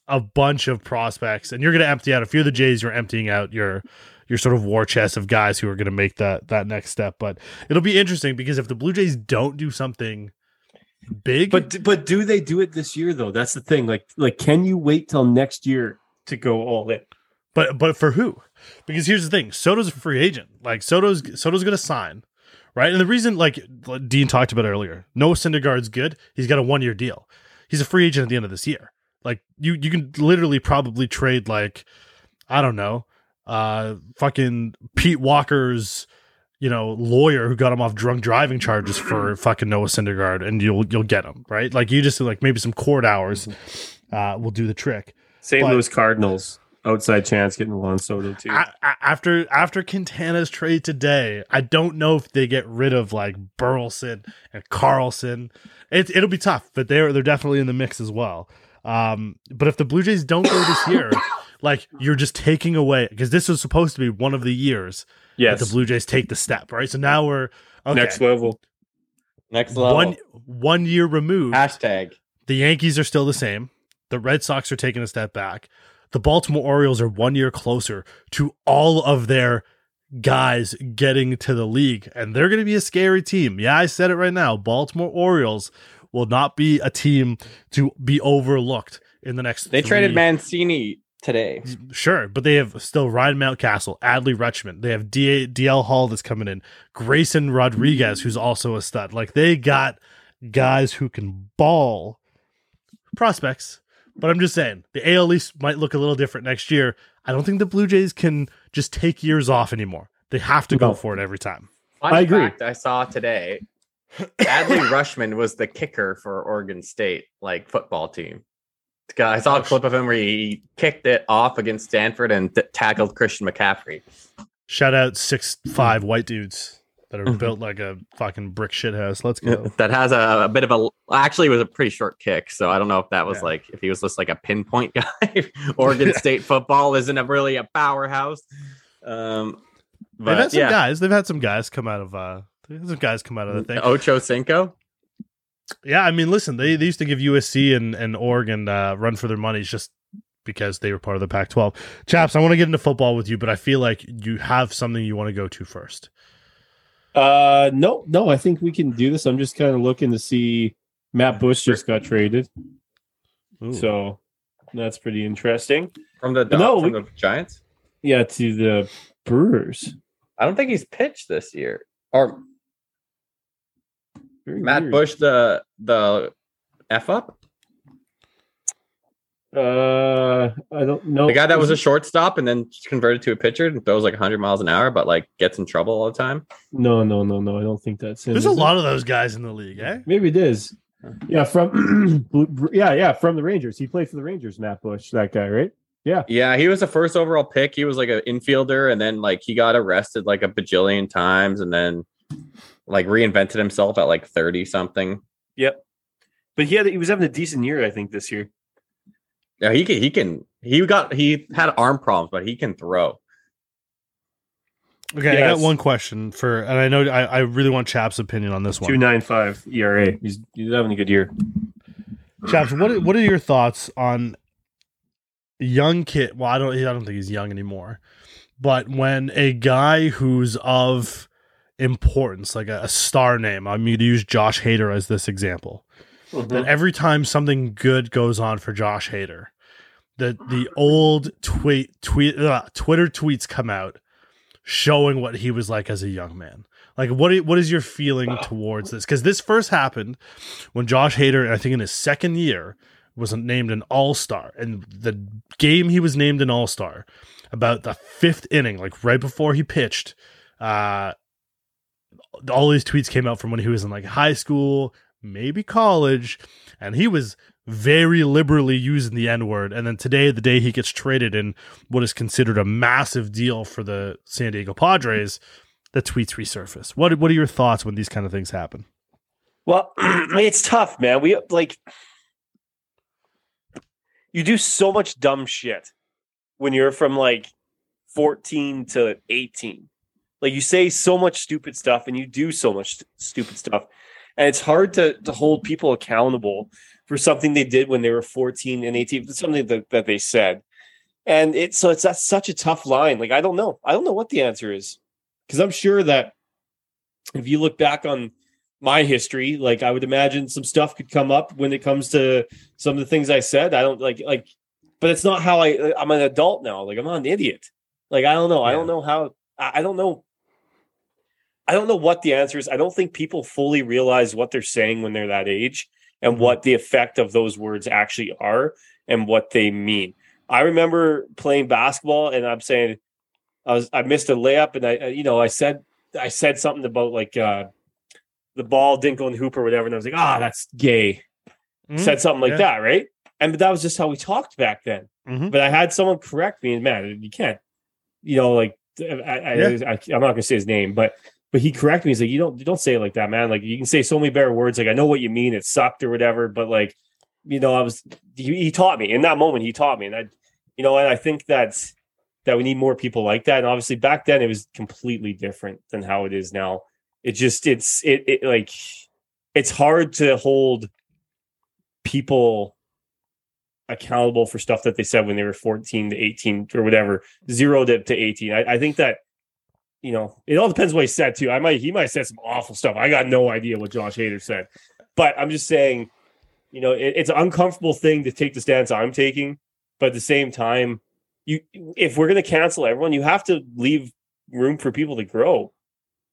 a bunch of prospects, and you're gonna empty out a few of the Jays. You're emptying out your your sort of war chest of guys who are gonna make that that next step. But it'll be interesting because if the Blue Jays don't do something big, But but do they do it this year though? That's the thing. Like like can you wait till next year to go all in? But but for who? Because here's the thing: Soto's a free agent. Like Soto's Soto's going to sign, right? And the reason, like Dean talked about earlier, Noah Syndergaard's good. He's got a one year deal. He's a free agent at the end of this year. Like you, you can literally probably trade like I don't know, uh, fucking Pete Walker's, you know, lawyer who got him off drunk driving charges for fucking Noah Syndergaard, and you'll you'll get him right. Like you just like maybe some court hours, uh, will do the trick. St. But- Louis Cardinals outside chance getting Juan Soto too. A- a- after after Quintana's trade today, I don't know if they get rid of like Burleson and Carlson. It, it'll be tough, but they're they're definitely in the mix as well. Um, but if the Blue Jays don't go this year, like you're just taking away because this was supposed to be one of the years yes, that the Blue Jays take the step, right? So now we're okay, next level. next level one one year removed. hashtag The Yankees are still the same. The Red Sox are taking a step back. The Baltimore Orioles are one year closer to all of their guys getting to the league, and they're going to be a scary team. Yeah, I said it right now. Baltimore Orioles will not be a team to be overlooked in the next. They three- traded Mancini today. Mm, sure, but they have still Ryan Mountcastle, Adley Rutschman. They have D- DL Hall that's coming in, Grayson Rodriguez, who's also a stud. Like they got guys who can ball prospects. But I'm just saying the AL East might look a little different next year. I don't think the Blue Jays can just take years off anymore. They have to go for it every time. Fun I agree. fact I saw today. Adley Rutschman was the kicker for Oregon State like football team. I saw a clip of him where he kicked it off against Stanford and tackled Christian McCaffrey. Shout out six five white dudes that are built like a fucking brick shit house. Let's go. That has a, a bit of a actually it was a pretty short kick, so I don't know if that was Yeah. like if he was just like a pinpoint guy. Oregon State football isn't a really a powerhouse. Um, They've but had some yeah, guys. They've had some guys come out of uh they've had some guys come out of the thing. Ocho Cinco. Yeah, I mean, listen, they, they used to give USC and, and Oregon uh, run for their monies just because they were part of the Pac 12. Chaps, I want to get into football with you, but I feel like you have something you want to go to first. Uh, no, no, I think we can do this. I'm just kind of looking to see. Matt Bush just got traded, Ooh. so that's pretty interesting. From the No, from we- the Giants. Yeah, to the Brewers. I don't think he's pitched this year. Or Very Matt weird. Bush the the f up Uh, I don't know. the guy that was a shortstop and then converted to a pitcher and throws like 100 miles an hour, but like gets in trouble all the time. No, no, no, no. I don't think that's him. There's a is it? lot of those guys in the league, eh? Maybe it is. Yeah, from yeah, yeah, from the Rangers. He played for the Rangers. Matt Bush, that guy, right? Yeah. Yeah, he was the first overall pick. He was like an infielder, and then like he got arrested like a bajillion times, and then like reinvented himself at like 30 something. Yep. But he had he was having a decent year, I think, this year. Yeah, he can. He can. He got. He had arm problems, but he can throw. Okay, I got one question for, and I know I, I really want Chaps' opinion on this Two one. Two nine five ERA. He's he's having a good year. Chaps, what are- what are your thoughts on young kid? Well, I don't I don't think he's young anymore, but when a guy who's of importance, like a, a star name, I'm going to use Josh Hader as this example. that every time something good goes on for Josh Hader, that the old tweet tweet uh, Twitter tweets come out showing what he was like as a young man. Like what what is your feeling towards this? Because this first happened when Josh Hader, I think in his second year, was named an All Star, and the game he was named an All Star, about the fifth inning, like right before he pitched, uh, all these tweets came out from when he was in like high school, maybe college, and he was very liberally using the N word. And then today, the day he gets traded in what is considered a massive deal for the San Diego Padres, the tweets resurface. What What are your thoughts when these kind of things happen? Well, it's tough, man. We like you do so much dumb shit when you're from like 14 to 18. Like you say so much stupid stuff and you do so much st- stupid stuff. And it's hard to to hold people accountable for something they did when they were 14 and 18, something that, that they said. And it's so it's that's such a tough line. Like I don't know. I don't know what the answer is. Cuz I'm sure that if you look back on my history like i would imagine some stuff could come up when it comes to some of the things i said i don't like like but it's not how i i'm an adult now like i'm not an idiot like i don't know i don't know how I don't know i don't know what the answer is i don't think people fully realize what they're saying when they're that age and what the effect of those words actually are and what they mean i remember playing basketball and i'm saying i was i missed a layup and i I- you know i said i said something about like uh the ball didn't go in the hoop or whatever. And I was like, ah, that's gay. Said something like yeah. that, right? And but that was just how we talked back then. Mhm. But I had someone correct me, and man, you can't, you know, like I, I, Yeah. I'm not gonna say his name, but but he corrected me. He's like, you don't you don't say it like that, man. Like you can say so many better words. Like I know what you mean. It sucked or whatever, but like, you know, I was he, he taught me in that moment. He taught me, and I, you know, and I think that's that we need more people like that. And obviously, back then it was completely different than how it is now. It just it's it, it like it's hard to hold people accountable for stuff that they said when they were 14 to 18 or whatever, zero to, to 18. I, I think that you know, it all depends what he said too. I might he might have said some awful stuff. I got no idea what Josh Hader said, but I'm just saying, you know, it, it's an uncomfortable thing to take the stance I'm taking, but at the same time, you if we're going to cancel everyone, you have to leave room for people to grow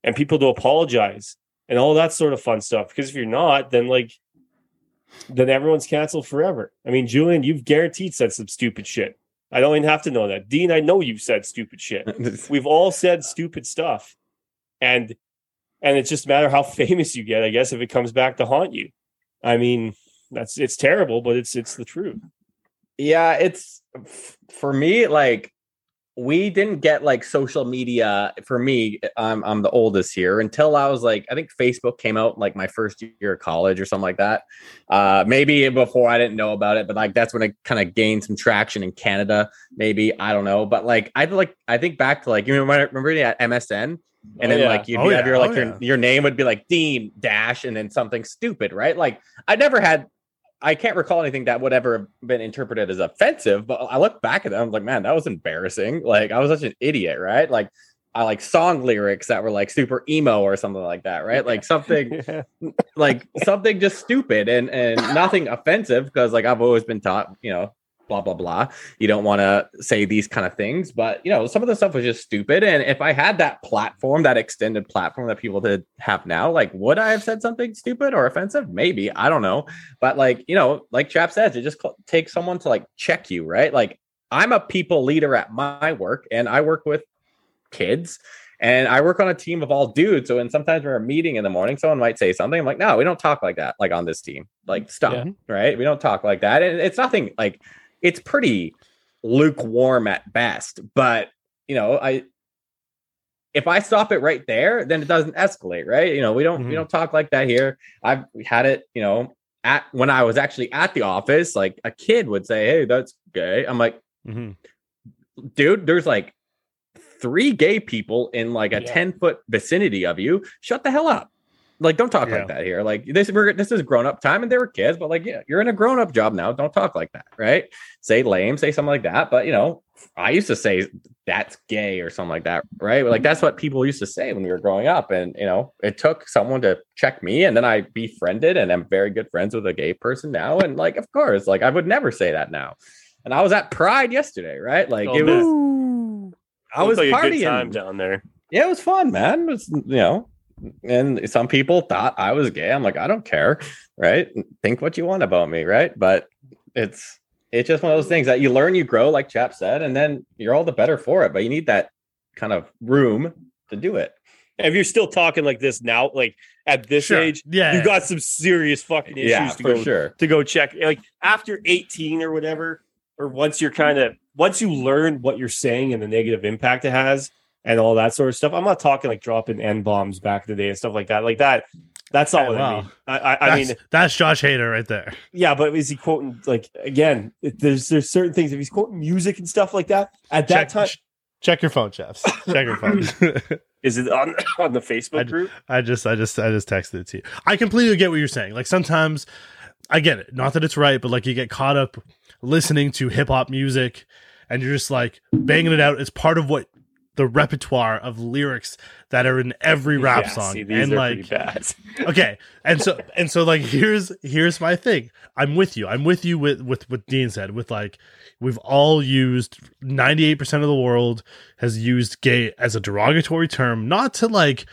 and people to apologize and all that sort of fun stuff. Because if you're not, then like then everyone's canceled forever. I mean, Julian, you've guaranteed said some stupid shit. I don't even have to know that. Dean, I know you've said stupid shit. We've all said stupid stuff. And and it's just a matter how famous you get, I guess, if it comes back to haunt you. I mean, that's it's terrible, but it's it's the truth. Yeah, it's for me like we didn't get like social media for me I'm I'm the oldest here until I was like I think Facebook came out like my first year of college or something like that. Uh maybe before I didn't know about it but like that's when I kind of gained some traction in Canada maybe I don't know but like I like I think back to like you remember remember at MSN and Oh, then yeah. like you'd Oh, have yeah. your like Oh, your, yeah. your name would be like Dean dash and then something stupid right like I never had I can't recall anything that would ever have been interpreted as offensive, but I look back at that, I'm like, man, that was embarrassing. Like I was such an idiot, right? Like I like song lyrics that were like super emo or something like that, right? Like something like something just stupid and and nothing offensive because like I've always been taught, you know, blah blah blah. You don't want to say these kind of things, but you know, some of the stuff was just stupid. And if I had that platform, that extended platform that people did have now, like would I have said something stupid or offensive? Maybe I don't know, but like you know, like Chap says, it just cl- takes someone to like check you, right? Like I'm a people leader at my work, and I work with kids. And I work on a team of all dudes. So, when sometimes we're a meeting in the morning, someone might say something. I'm like, no, we don't talk like that, like on this team. Like, mm-hmm. stop, Yeah. right? We don't talk like that. And it's nothing like it's pretty lukewarm at best. But, you know, I, if I stop it right there, then it doesn't escalate, right? You know, we don't we Mhm. don't talk like that here. I've had it, you know, at when I was actually at the office, like a kid would say, "Hey, that's gay." I'm like, Mhm. dude, there's like three gay people in like a Yeah. 10 foot vicinity of you. Shut the hell up. Like, don't talk Yeah. like that here. Like this, we're this is grown up time, and they were kids, but like, yeah, you're in a grown up job now. Don't talk like that, right? Say lame, say something like that. But you know, I used to say that's gay or something like that, right? Like that's what people used to say when we were growing up, and you know, it took someone to check me, and then I befriended, and I'm very good friends with a gay person now, and like, of course, like I would never say that now. And I was at Pride yesterday, right? Like Oh, it man. was. I was Looked like a good partying time down there. yeah, it was fun, man. It was, you know, and some people thought I was gay. I'm like, I don't care, right? Think what you want about me, right? But it's it's just one of those things that you learn, you grow, like Chap said, and then you're all the better for it. But you need that kind of room to do it. And if you're still talking like this now, like at this Sure. age, yeah, you yeah. got some serious fucking issues Yeah, to go sure. to go check. Like after 18 or whatever, or once you're kind of once you learn what you're saying and the negative impact it has and all that sort of stuff. I'm not talking like dropping N bombs back in the day and stuff like that. Like that. That's not Yeah, what I wow. I, I, I that's, mean, that's Josh Hader right there. yeah, but is he quoting like again? There's there's certain things if he's quoting music and stuff like that at that check, time. ch- check your phone, chaps. Check your phone. Is it on on the Facebook I- group? I just, I just, I just texted it to you. I completely get what you're saying. Like sometimes, I get it. Not that it's right, but like you get caught up listening to hip hop music, and you're just like banging it out. It's part of what the repertoire of lyrics that are in every rap Yeah, song, see, and like okay and so and so like here's here's my thing. I'm with you. I'm with you with with what dean said with like we've all used 98% of the world has used gay as a derogatory term not to like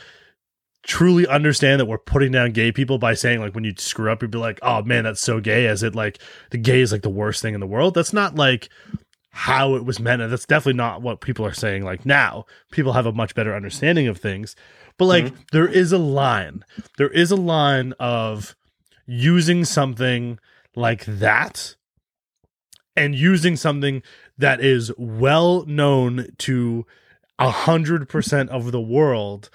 truly understand that we're putting down gay people by saying like when you screw up you'd be like oh man that's so gay as it like the gay is like the worst thing in the world. That's not like how it was meant. And that's definitely not what people are saying like now. People have a much better understanding of things. But like there is a line. There is a line of using something like that and using something that is well known to a hundred percent of the world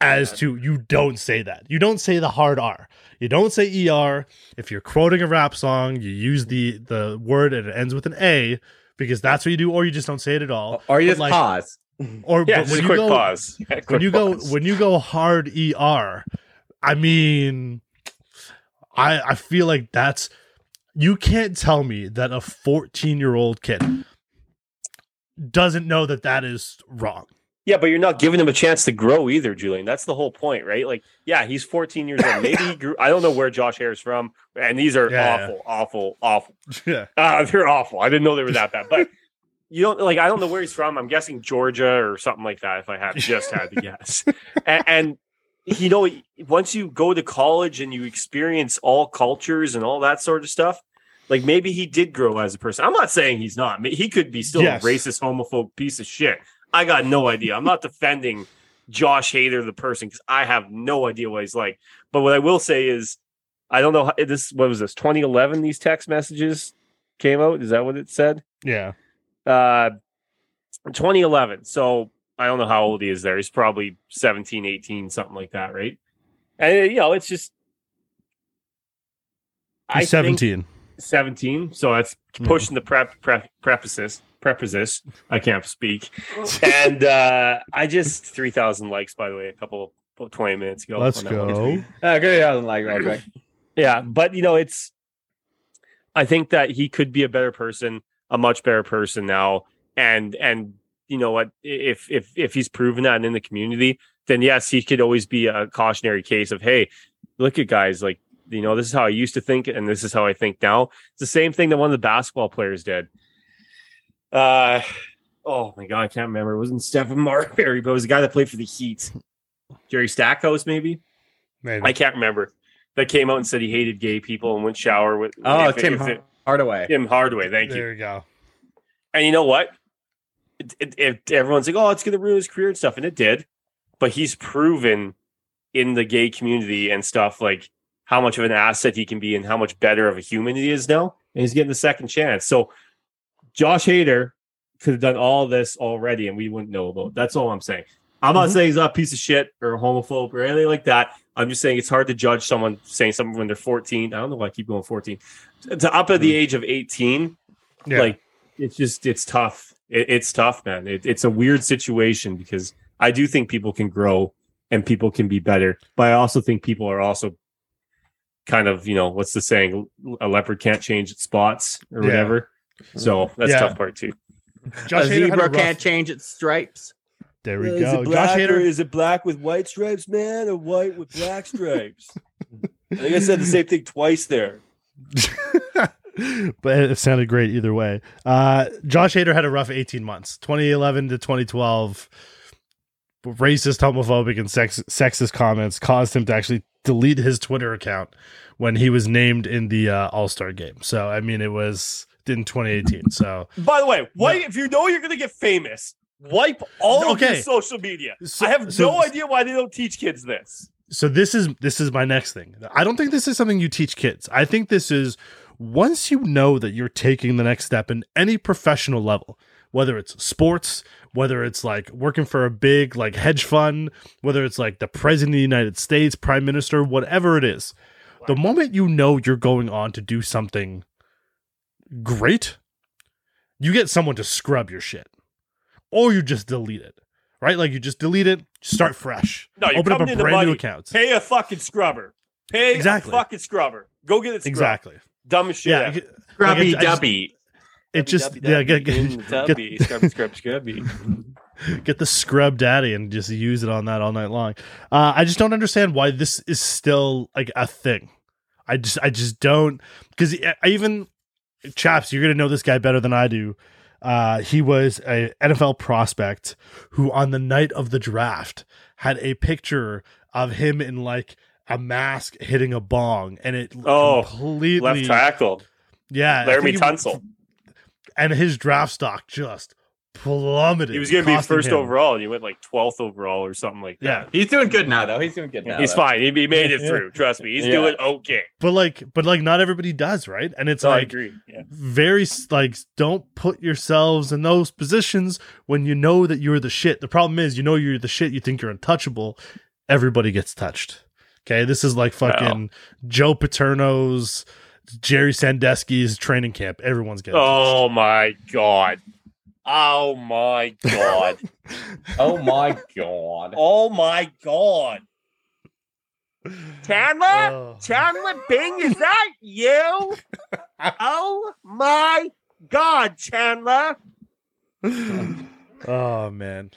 as to you don't say that. You don't say the hard r. You don't say er if you're quoting a rap song you use the the word and it ends with an a because that's what you do or you just don't say it at all Or you But, just like- pause. or Yeah, just when a you quick go, pause. Yeah, when quick you go when you go hard er i mean i i feel like that's you can't tell me that a 14 year old kid doesn't know that that is wrong Yeah, but you're not giving him a chance to grow either, Julian. That's the whole point, right? Like, yeah, he's 14 years old. Maybe he grew. I don't know where Josh Hader's from, and these are Yeah, awful, awful, awful. Yeah. Uh, they're awful. I didn't know they were that bad, but you don't like. I don't know where he's from. I'm guessing Georgia or something like that. If I had just had to guess, and, and you know, once you go to college and you experience all cultures and all that sort of stuff, like maybe he did grow as a person. I'm not saying he's not. He could be still Yes. a racist, homophobe piece of shit. I got no idea. I'm not defending Josh Hader, the person, because I have no idea what he's like. But what I will say is, I don't know how this. What was this? 2011. These text messages came out. Is that what it said? Yeah. Uh, 2011. So I don't know how old he is there. He's probably 17, 18, something like that, right? And you know, it's just. I He's think- 17. 17 so that's Yeah. pushing the prep, prep prefaces prefaces i can't speak and uh i just 3000 likes by the way a couple 20 minutes ago Let's on that one go. tweet. Uh, good doesn't like real quick. yeah but you know it's i think that he could be a better person a much better person now and and you know what if if if he's proven that in the community then yes he could always be a cautionary case of hey look at guys like you know this is how i used to think and this is how i think now it's the same thing that one of the basketball players did uh oh my god i can't remember it wasn't stephen marbury but it was the guy that played for the heat jerry stackhouse maybe Maybe. I can't remember. That came out and said he hated gay people and wouldn't shower with. Oh, if Tim if it- Hardaway. Tim Hardaway. Thank you. there you go. And you know what? It, it, it- everyone's like, "Oh, it's going to ruin his career and stuff," and it did. But he's proven in the gay community and stuff like how much of an asset he can be and how much better of a human he is now. And he's getting the second chance. So Josh Hader could have done all this already, and we wouldn't know about. it. That's all I'm saying. I'm not Mhm. saying he's not a piece of shit or a homophobe or anything like that. I'm just saying it's hard to judge someone saying something when they're 14. I don't know why I keep going 14. To up at the age of 18, Yeah. like it's just it's tough. It, it's tough, man. It, it's a weird situation because I do think people can grow and people can be better, but I also think people are also kind of you know what's the saying? A leopard can't change its spots or Yeah. whatever. So that's Yeah. tough part too. Josh a Hader had a zebra can't change its stripes. There we go. Josh Hader. is it black with white stripes, man, or white with black stripes? I think I said the same thing twice there. but it sounded great either way. Uh, Josh Hader had a rough 18 months, 2011 to 2012. Racist, homophobic, and sex- sexist comments caused him to actually delete his Twitter account when he was named in the uh, All Star game. So, I mean, it was in 2018. So, By the way, wipe if you know you're gonna get famous, wipe all of your social media. So- I have so- no idea why they don't teach kids this. so this is this is my next thing. I don't think this is something you teach kids. I think this is once you know that you're taking the next step in any professional level, whether it's sports, whether it's like working for a big like hedge fund, whether it's like the president of the United States, prime minister, whatever it is. The moment you know you're going on to do something great, you get someone to scrub your shit. Or you just delete it. Right? Like you just delete it, start fresh. No, you're Open up coming a into brand new account. Pay a fucking scrubber. Pay Exactly. a fucking scrubber. Go get it. Scrubbed. Exactly. Dumb shit. Yeah. ever. it- Grubby just- dubby. It just Dubby yeah, dubby get, in the get, tubby. Scrub, scrub, scrubby. get the scrub daddy and just use it on that all night long. Uh, I just don't understand why this is still like a thing. I just I just don't because I even chaps you're gonna know this guy better than I do. Uh, he was a NFL prospect who on the night of the draft had a picture of him in like a mask hitting a bong and it Oh, completely Left tackle. yeah Laremy Tunsil. and his draft stock just plummeted. He was going to be first him- overall, and he went like 12th overall or something like that. Yeah. He's doing good now, though. He's doing good now. He's though. fine. He, he made it through. Trust me. He's Yeah. doing okay. but like, but like, not everybody does, right? And it's So I like agree. Yeah. very like, don't put yourselves in those positions when you know that you're the shit. The problem is, you know, you're the shit. You think you're untouchable. Everybody gets touched. Okay, this is like fucking Joe Paterno's, Jerry Sandusky's training camp. Everyone's getting. Oh my god. Oh my god. Oh my god. oh my god. Chandler? Oh. Chandler Bing, is that you? oh my god, Chandler. oh man.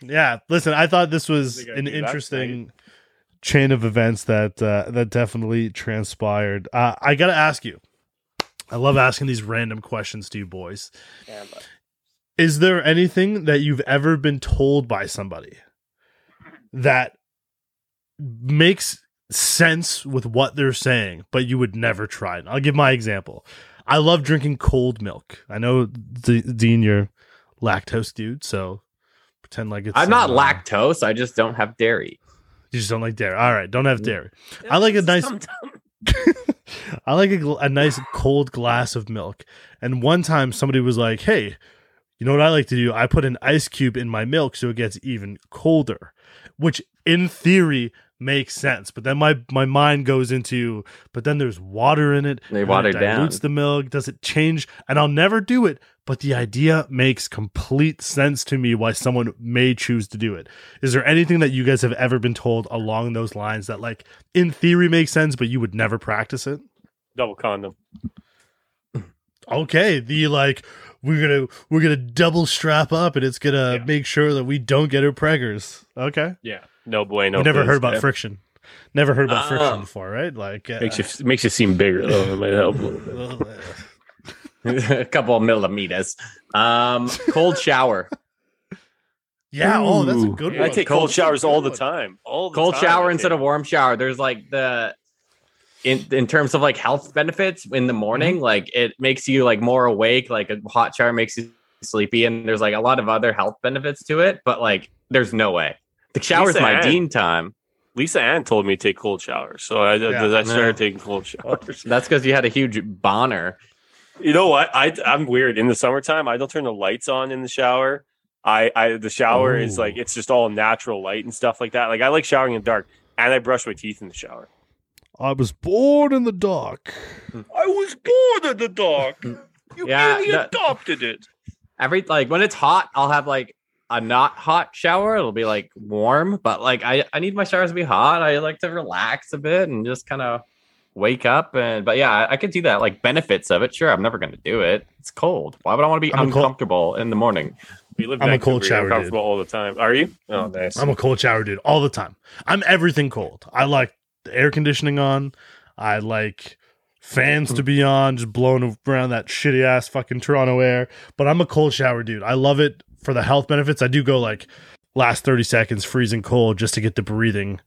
Yeah, listen, I thought this was an interesting chain of events that uh, that definitely transpired. Uh, I got to ask you. I love asking these random questions to you boys. Is there anything that you've ever been told by somebody that makes sense with what they're saying, but you would never try it? I'll give my example. I love drinking cold milk. I know, D- Dean, you're lactose dude, so pretend like it's. I'm not uh, lactose. I just don't have dairy. You just don't like dairy. All right, don't have dairy. I like a nice. I like a, a nice cold glass of milk. And one time somebody was like, "Hey, you know what I like to do? I put an ice cube in my milk so it gets even colder," which in theory makes sense. But then my my mind goes into, but then there's water in it. They and water it it down. dilutes the milk. Does it change? And I'll never do it. But the idea makes complete sense to me why someone may choose to do it. Is there anything that you guys have ever been told along those lines that, like, in theory makes sense, but you would never practice it? Double condom. Okay, the like we're gonna we're gonna double strap up and it's gonna Yeah. make sure that we don't get our preggers. Okay, Yeah. No bueno. I've never heard about man. friction. Never heard about Oh. friction before, right? Like, uh, Makes you makes you seem bigger though. It might help. a little bit. a couple of millimeters. Um, cold shower. yeah. Oh, that's a Ooh. good I take Cold- cold showers all the time. All the cold time, shower instead of warm shower. There's like the in in terms of like health benefits in the morning, Mm-hmm. like it makes you like more awake. Like a hot shower makes you sleepy, and there's like a lot of other health benefits to it. But like, there's no way the shower's Lisa my Ann. dean time. Lisa Ann told me to take cold showers, so I, Yeah. I started Yeah. taking cold showers. That's because you had a huge boner. You know what? I I'm weird. In the summertime, I don't turn the lights on in the shower. I I the shower is Oh. like it's just all natural light and stuff like that. Like I like showering in the dark, and I brush my teeth in the shower. I was born in the dark. I was born in the dark. You Yeah, merely that- adopted it. Every like when it's hot, I'll have like a not hot shower. It'll be like warm, but like I I need my showers to be hot. I like to relax a bit and just kind of wake up and but yeah, I, I can see that like benefits of it. Sure, I'm never going to do it. It's cold. Why would I want to be I'm a cold- uncomfortable in the morning? We live. I'm a cold shower dude. all the time. Are you? Oh, nice. I'm a cold shower dude all the time. I'm everything cold. I like the air conditioning on. I like fans to be on, just blowing around that shitty ass fucking Toronto air. But I'm a cold shower dude. I love it for the health benefits. I do go like last 30 seconds freezing cold just to get the breathing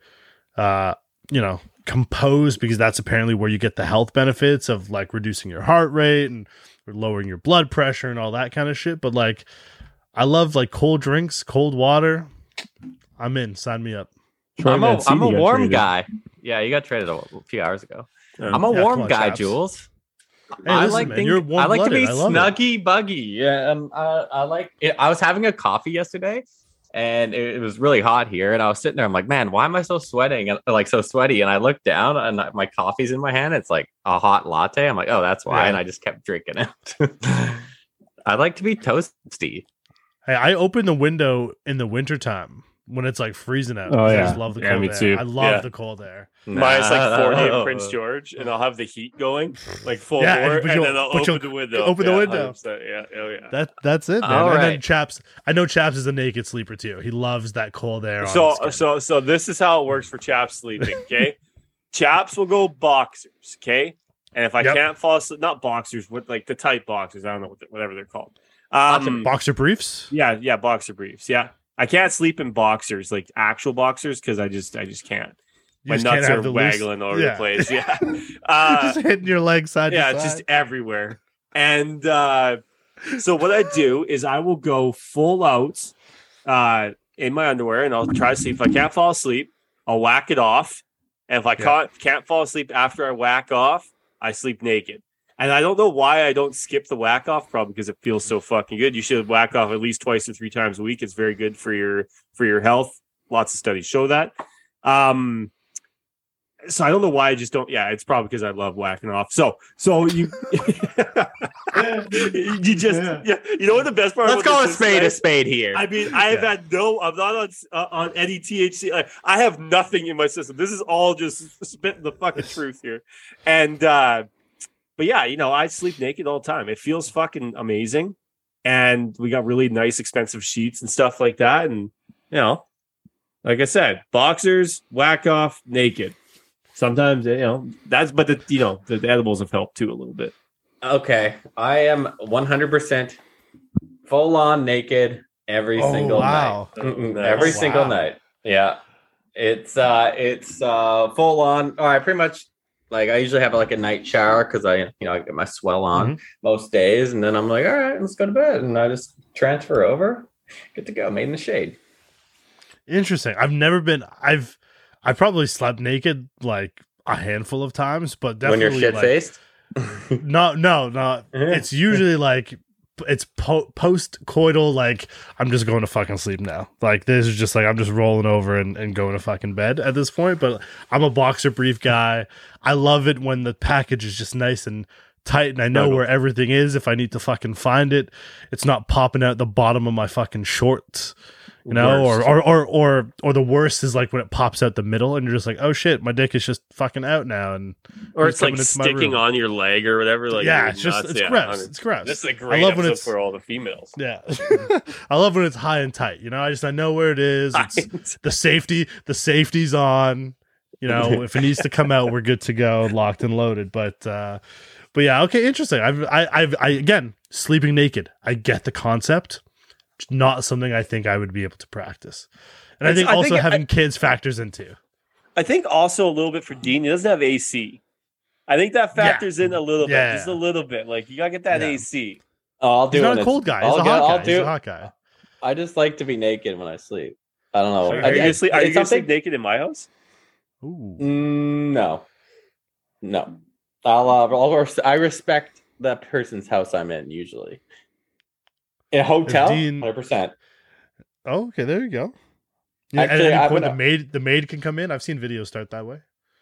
uh, you know, composed because that's apparently where you get the health benefits of like reducing your heart rate and lowering your blood pressure and all that kind of shit. But like I love like cold drinks, cold water. I'm in. Sign me up. Troy I'm a Mancini I'm a warm traded. guy. Yeah, you got traded a, a few hours ago. Um, I'm a Yeah, warm on, guy, chaps. Jules. Hey, I listen, like man, I like to be. I love it. snuggy buggy. Yeah, um, uh, I like. It. I was having a coffee yesterday, and it, it was really hot here. And I was sitting there. I'm like, man, why am I so sweating? And like so sweaty. And I looked down, and my coffee's in my hand. It's like a hot latte. I'm like, oh, that's why. Yeah. And I just kept drinking it. I like to be toasty. Hey, I open the window in the wintertime when it's like freezing out. Oh, 'cause I yeah. just love the Yeah, cold me air. too. I love Yeah. the cold air. Mine's like 40 in Prince George, and I'll have the heat going, like full Yeah, bore, but and then I'll open the window. open the Yeah, window. 100%. Yeah, oh yeah. That that's it, man. All and then. Chaps, I know Chaps is a naked sleeper too. He loves that cold air. so so so this is how it works for chaps sleeping okay chaps will go boxers okay and if i Yep. can't fall asleep not boxers with like the tight boxers i don't know what the, whatever they're called Boxer- um boxer briefs. yeah yeah boxer briefs yeah i can't sleep in boxers like actual boxers because i just i just can't You my just can't nuts are the loose- waggling over Yeah. the place yeah uh just hitting your leg side. yeah side. just everywhere and uh so what i do is i will go full out uh in my underwear and i'll try to sleep if i can't fall asleep i'll whack it off and if i Yeah. can't can't fall asleep after i whack off i sleep naked and i don't know why i don't skip the whack off probably because it feels so fucking good you should whack off at least twice or three times a week it's very good for your for your health lots of studies show that um so I don't know why I just don't. Yeah, it's probably because I love whacking off. So, so you, you just, Yeah. yeah. You know what the best part? Let's call a this is, spade a spade here. I mean, I have had no. I'm not on uh, on any THC. Like, I have nothing in my system. This is all just spitting the fucking truth here. And uh but yeah, you know, I sleep naked all the time. It feels fucking amazing. And we got really nice, expensive sheets and stuff like that. And you know, like I said, boxers whack off naked. Sometimes you know that's, but the you know the, the edibles have helped too a little bit. Okay, I am 100% full on naked every Oh, single wow. night. Mm-mm, Every Wow. single night. Yeah. It's uh it's uh full on. All right, pretty much like I usually have like a night shower because I you know I get my swell on mm-hmm. most days, and then I'm like, all right, let's go to bed, and I just transfer over, good to go, made in the shade. Interesting. I've never been. I've I've probably slept naked like a handful of times, but definitely when you're shit like, faced. No, no, no. It's usually like it's po- post coital. Like I'm just going to fucking sleep now. Like this is just like I'm just rolling over and, and going to fucking bed at this point. But I'm a boxer brief guy. I love it when the package is just nice and tight and I know where everything is if I need to fucking find it. It's not popping out the bottom of my fucking shorts. You know, or, or or or or the worst is like when it pops out the middle and you're just like, oh shit, my dick is just fucking out now, and or it's like sticking on your leg or whatever. Like yeah, it's just nuts. it's Yeah, gross. 100. It's gross. This is a great love when it's- for all the females. Yeah. I love when it's high and tight. You know, I just I know where it is. It's the safety, the safety's on. You know, if it needs to come out, we're good to go, locked and loaded. But uh but yeah, okay, interesting. I've I I've I again, sleeping naked. I get the concept. It's not something I think I would be able to practice. And I It's- think I also think I- having kids factors into. I think also a little bit for Dean, he doesn't have AC. I think that factors in a little bit, Yeah. just a little bit. Like you gotta get that Yeah. AC. Oh, I'll do He's not when a cold guy. He's I'll a get- hot I'll do He's a hot guy. I just like to be naked when I sleep. I don't know. Are, I- you I- gonna sleep, are you gonna sleep naked in my house? Ooh. Mm, no, no. I'll, uh, I'll res- I respect the person's house I'm in usually. In a hotel, Dean- hundred percent. Oh, okay, there you go. Yeah, Actually, at I any point, would- the maid the maid can come in. I've seen videos start that way.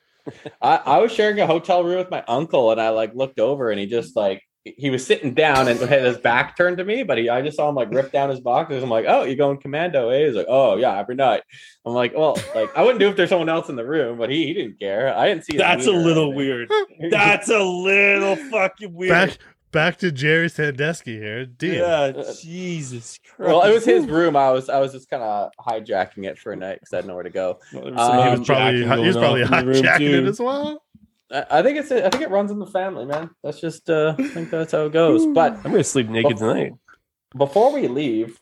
I, I was sharing a hotel room with my uncle, and I like looked over, and he just like he was sitting down and had his back turned to me, but he I just saw him like rip down his boxers. I'm like, oh, you going commando? Eh? He's like, oh yeah, every night. I'm like, well, like I wouldn't do if there's someone else in the room, but he, he didn't care. I didn't see. That's a little weird. That's a little fucking weird. Back back to Jerry Sandusky here. Deal. yeah, Jesus Christ. Well, it was his room. I was I was just kind of hijacking it for a night because I had nowhere to go. Well, was Um, he was probably hijacking he was probably on room, hijacking it as well. I, I think it's I think it runs in the family, man. That's just uh, I think that's how it goes. But I'm gonna sleep naked tonight. before we leave,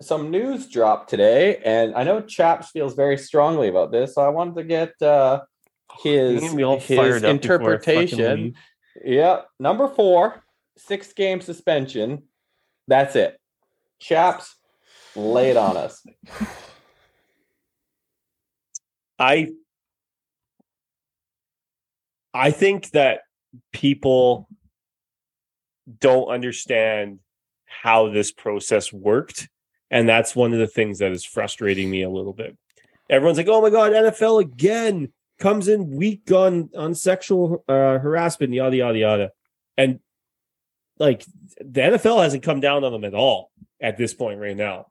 some news dropped today, and I know Chaps feels very strongly about this, so I wanted to get uh, his, You're gonna be all his fired up before I fucking interpretation. leave. Yeah, number four, six game suspension. That's it. Chaps, lay it on us. I I think that people don't understand how this process worked. And that's one of the things that is frustrating me a little bit. Everyone's like, oh my God, NFL again comes in weak on, on sexual uh, harassment, yada, yada, yada. And like the NFL hasn't come down on them at all at this point right now.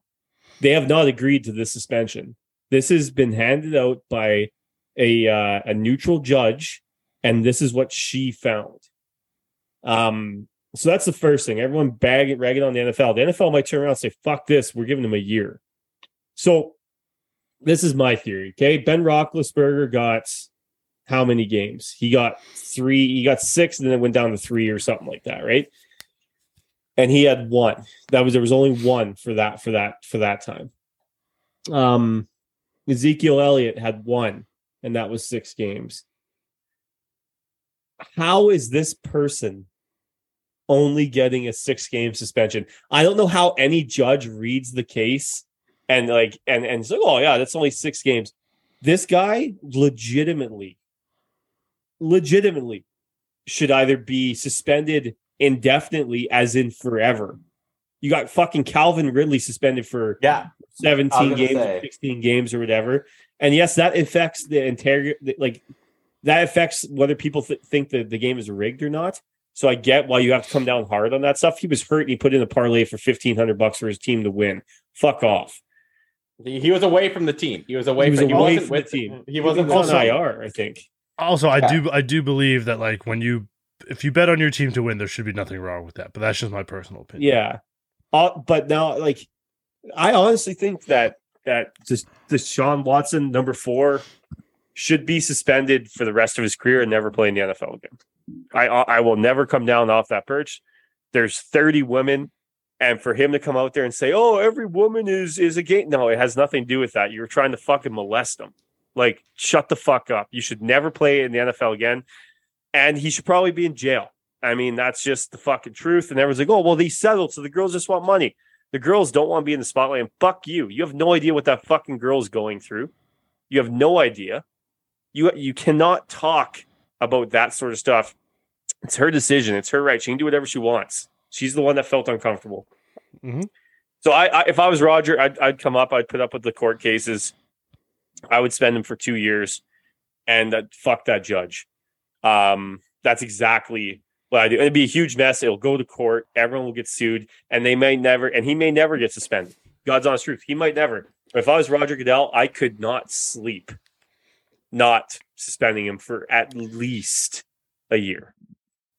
They have not agreed to this suspension. This has been handed out by a uh, a neutral judge, and this is what she found. Um, so that's the first thing. Everyone bagging ragging on the NFL. The NFL might turn around and say, "Fuck this, we're giving them a year." So this is my theory. Okay, Ben Roethlisberger got how many games? He got three. He got six, and then it went down to three or something like that, right? And he had one. That was there was only one for that for that for that time. Um, Ezekiel Elliott had one, and that was six games. How is this person only getting a six game suspension? I don't know how any judge reads the case and like and and it's like, oh yeah, that's only six games. This guy legitimately, legitimately should either be suspended indefinitely, as in forever. You got fucking Calvin Ridley suspended for Yeah, 17 I was gonna games, say. 16 games or whatever. And yes, that affects the entire, like that affects whether people th- think that the game is rigged or not. So I get why you have to come down hard on that stuff. He was hurt and he put in a parlay for 1500 bucks for his team to win. Fuck off. he, he was away from the team. He was away. He was from, he away wasn't from with the team. He wasn't on with also- IR, I think. Also, I Yeah. do I do believe that like when you if you bet on your team to win, there should be nothing wrong with that. But that's just my personal opinion. Yeah. Uh, but now, like, I honestly think that that just Deshaun Watson, number four, should be suspended for the rest of his career and never play in the NFL again. I I will never come down off that perch. There's 30 women, and for him to come out there and say, "Oh, every woman is is a gay," no, it has nothing to do with that. You're trying to fucking molest them. Like, shut the fuck up. You should never play in the NFL again, and he should probably be in jail. I mean, that's just the fucking truth. And everyone's like, "Oh, well, they settled, so the girls just want money." The girls don't want to be in the spotlight, and fuck you. You have no idea what that fucking girl's going through. You have no idea. You you cannot talk about that sort of stuff. It's her decision. It's her right. She can do whatever she wants. She's the one that felt uncomfortable. Mhm. So I, I, if I was Roger, I'd, I'd come up. I'd put up with the court cases. I would spend them for two years, and uh, fuck that judge. Um, that's exactly what I do. It'd be a huge mess. It'll go to court. Everyone will get sued, and they may never, and he may never get suspended. God's honest truth, he might never. If I was Roger Goodell, I could not sleep, not suspending him for at least a year.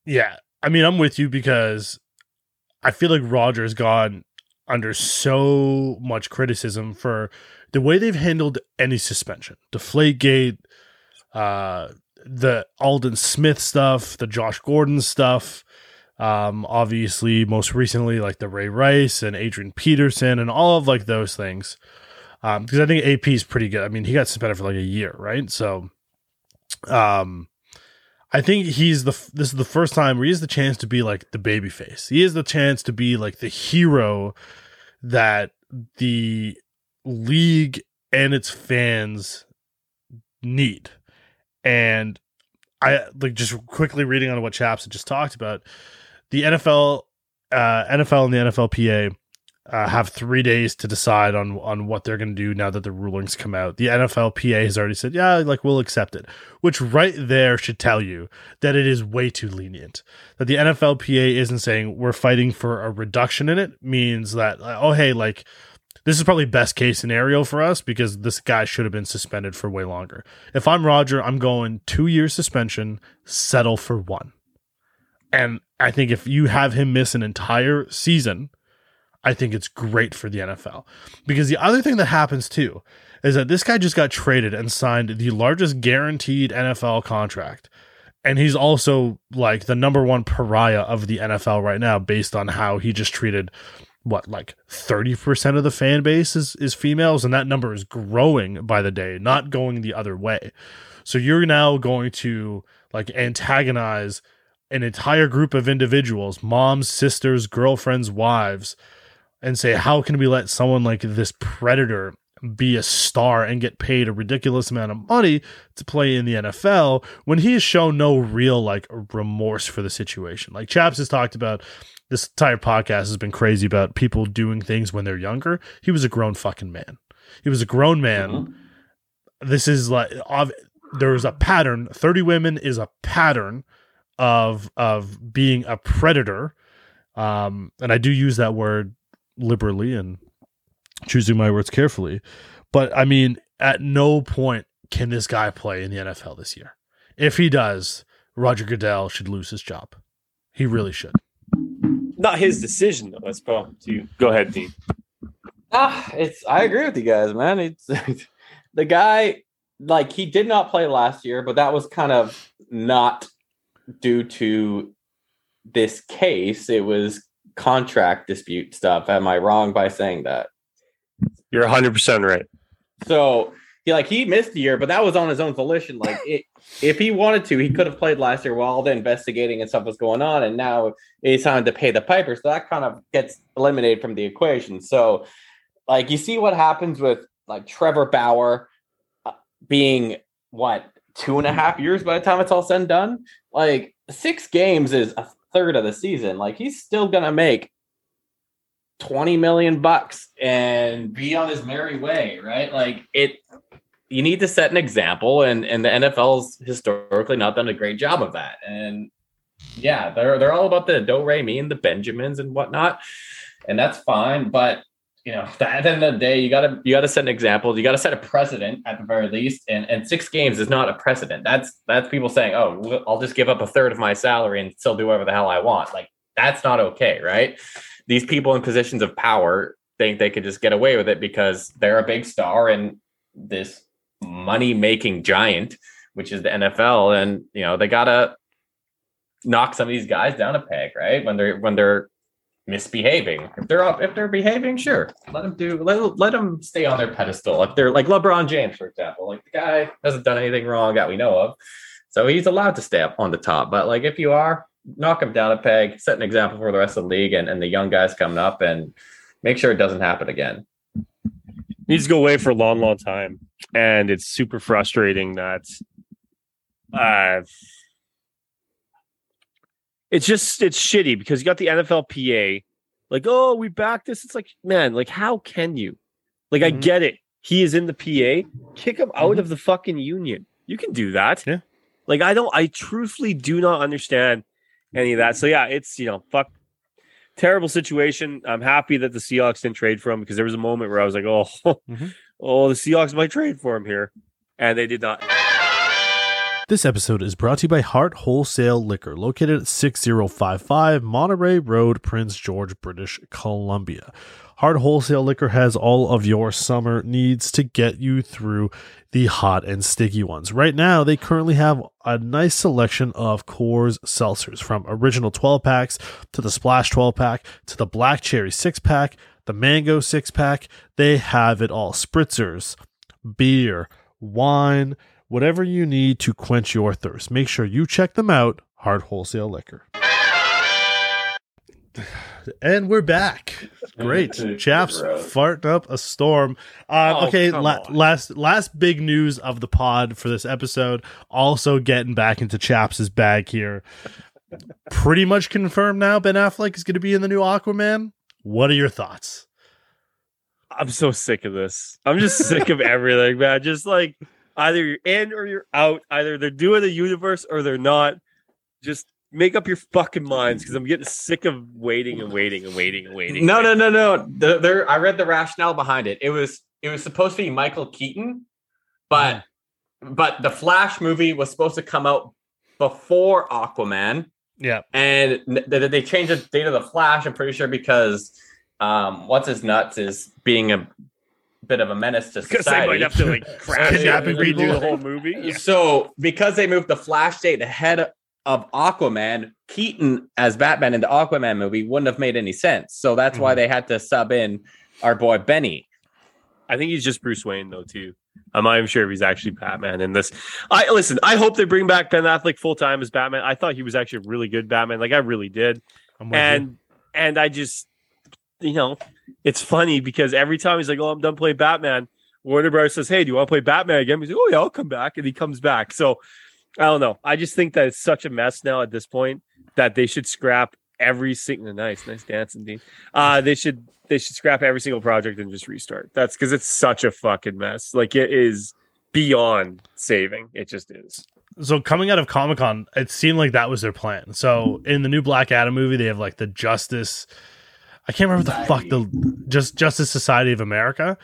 Yeah. I mean, I'm with you because I feel like Roger's gone under so much criticism for the way they've handled any suspension. Deflategate, uh, the Aldon Smith stuff, the Josh Gordon stuff. Um, obviously, most recently, like the Ray Rice and Adrian Peterson and all of like those things. Um, because I think AP is pretty good. I mean, he got suspended for like a year, right? So, um, I think he's the this is the first time where he has the chance to be like the baby face. He has the chance to be like the hero that the league and its fans need. And I like just quickly reading on what Chaps had just talked about. The NFL, uh, NFL and the NFLPA uh, have three days to decide on on what they're going to do now that the rulings come out. The NFLPA has already said, yeah, like we'll accept it, which right there should tell you that it is way too lenient. That the NFLPA isn't saying we're fighting for a reduction in it means that oh hey like this is probably best case scenario for us because this guy should have been suspended for way longer. If I'm Roger, I'm going two years suspension, settle for one. And I think if you have him miss an entire season, I think it's great for the NFL. Because the other thing that happens too is that this guy just got traded and signed the largest guaranteed NFL contract. And he's also like the number one pariah of the NFL right now based on how he just treated what like 30% of the fan base is, is females and that number is growing by the day not going the other way so you're now going to like antagonize an entire group of individuals moms sisters girlfriends wives and say how can we let someone like this predator be a star and get paid a ridiculous amount of money to play in the NFL when he has shown no real like remorse for the situation. Like Chaps has talked about this entire podcast has been crazy about people doing things when they're younger. He was a grown fucking man. He was a grown man. Mhm. This is like ob- there's a pattern. 30 women is a pattern of of being a predator. Um and I do use that word liberally and choosing my words carefully. But I mean, at no point can this guy play in the NFL this year. If he does, Roger Goodell should lose his job. He really should. Not his decision though. That's probably to you. Go ahead, Dean. Ah, it's I agree with you guys, man. It's the guy like he did not play last year, but that was kind of not due to this case. It was contract dispute stuff. Am I wrong by saying that? You're 100 percent right. So he like he missed a year, but that was on his own volition. Like it, if he wanted to, he could have played last year while the investigating and stuff was going on, and now it's time to pay the piper. So that kind of gets eliminated from the equation. So, like you see what happens with like Trevor Bauer uh, being what two and a half years by the time it's all said and done. Like six games is a third of the season. Like he's still gonna make 20 million bucks and be on his merry way, right? Like it you need to set an example and and the NFL's historically not done a great job of that. And yeah, they're they're all about the Do Re Me and the Benjamins and whatnot. And that's fine, but you know, at the end of the day, you gotta you gotta set an example. You gotta set a precedent at the very least. And and six games is not a precedent. That's that's people saying, oh, I'll just give up a third of my salary and still do whatever the hell I want. Like that's not okay, right? These people in positions of power think they could just get away with it because they're a big star and this money making giant, which is the NFL, and you know they gotta knock some of these guys down a peg, right? When they're when they're misbehaving. If they're up, if they're behaving, sure, let them do. Let let them stay on their pedestal. If they're like LeBron James, for example, like the guy hasn't done anything wrong that we know of, so he's allowed to stay up on the top. But like if you are, knock him down a peg, set an example for the rest of the league and, and the young guys coming up, and make sure it doesn't happen again. Needs to go away for a long, long time, and it's super frustrating that. Uh, it's just it's shitty because you got the NFLPA, like, oh, we back this. It's like, man, like, how can you? Like, I Mhm. get it. He is in the PA. Kick him out Mhm. of the fucking union. You can do that. Yeah. Like, I don't. I truthfully do not understand any of that. So yeah, it's you know, fuck. Terrible situation. I'm happy that the Seahawks didn't trade for him because there was a moment where I was like, oh, Mhm. oh, the Seahawks might trade for him here, and they did not. This episode is brought to you by Hart Wholesale Liquor, located at 6055 Monterey Road, Prince George, British Columbia. Hart Wholesale Liquor has all of your summer needs to get you through the hot and sticky ones. Right now, they currently have a nice selection of Coors seltzers from original 12 packs to the Splash 12 pack to the Black Cherry 6 pack, the Mango 6 pack. They have it all. Spritzers, beer, wine, whatever you need to quench your thirst. Make sure you check them out. Hart Wholesale Liquor. And we're back. Great. Chaps farting up a storm. Um, Oh, okay, la- last last big news of the pod for this episode. Also getting back into Chaps' bag here. Pretty much confirmed now. Ben Affleck is going to be in the new Aquaman. What are your thoughts? I'm so sick of this. I'm just sick of everything, man. Just like either you're in or you're out. Either they're doing the universe or they're not. Just make up your fucking minds because I'm getting sick of waiting and waiting and waiting and waiting. No, no, no, no. The, there, I read the rationale behind it. It was it was supposed to be Michael Keaton, but but the Flash movie was supposed to come out before Aquaman, Yeah. and n- they, they changed the date of the Flash. I'm pretty sure because um, what's his nuts is being a bit of a menace to Because they society. might have to like crash and redo the whole movie. Yeah. So because they moved the Flash date ahead of Aquaman, Keaton as Batman in the Aquaman movie wouldn't have made any sense. So that's why Mhm. they had to sub in our boy Benny. I think he's just Bruce Wayne though too. I'm not even sure if he's actually Batman in this. I listen. I hope they bring back Ben Affleck full time as Batman. I thought he was actually a really good Batman. Like I really did. I'm you. and and I just you know it's funny because every time he's like, "Oh, I'm done playing Batman," Warner Bros says, "Hey, do you want to play Batman again?" He's like, "Oh yeah, I'll come back," and he comes back. So I don't know. I just think that it's such a mess now at this point that they should scrap every single nice, nice dancing, Dean. Uh, they should they should scrap every single project and just restart. That's because it's such a fucking mess. Like it is beyond saving. It just is. so coming out of Comic Con, it seemed like that was their plan. So in the new Black Adam movie, they have like the Justice. I can't remember the fuck the just Justice Society of America,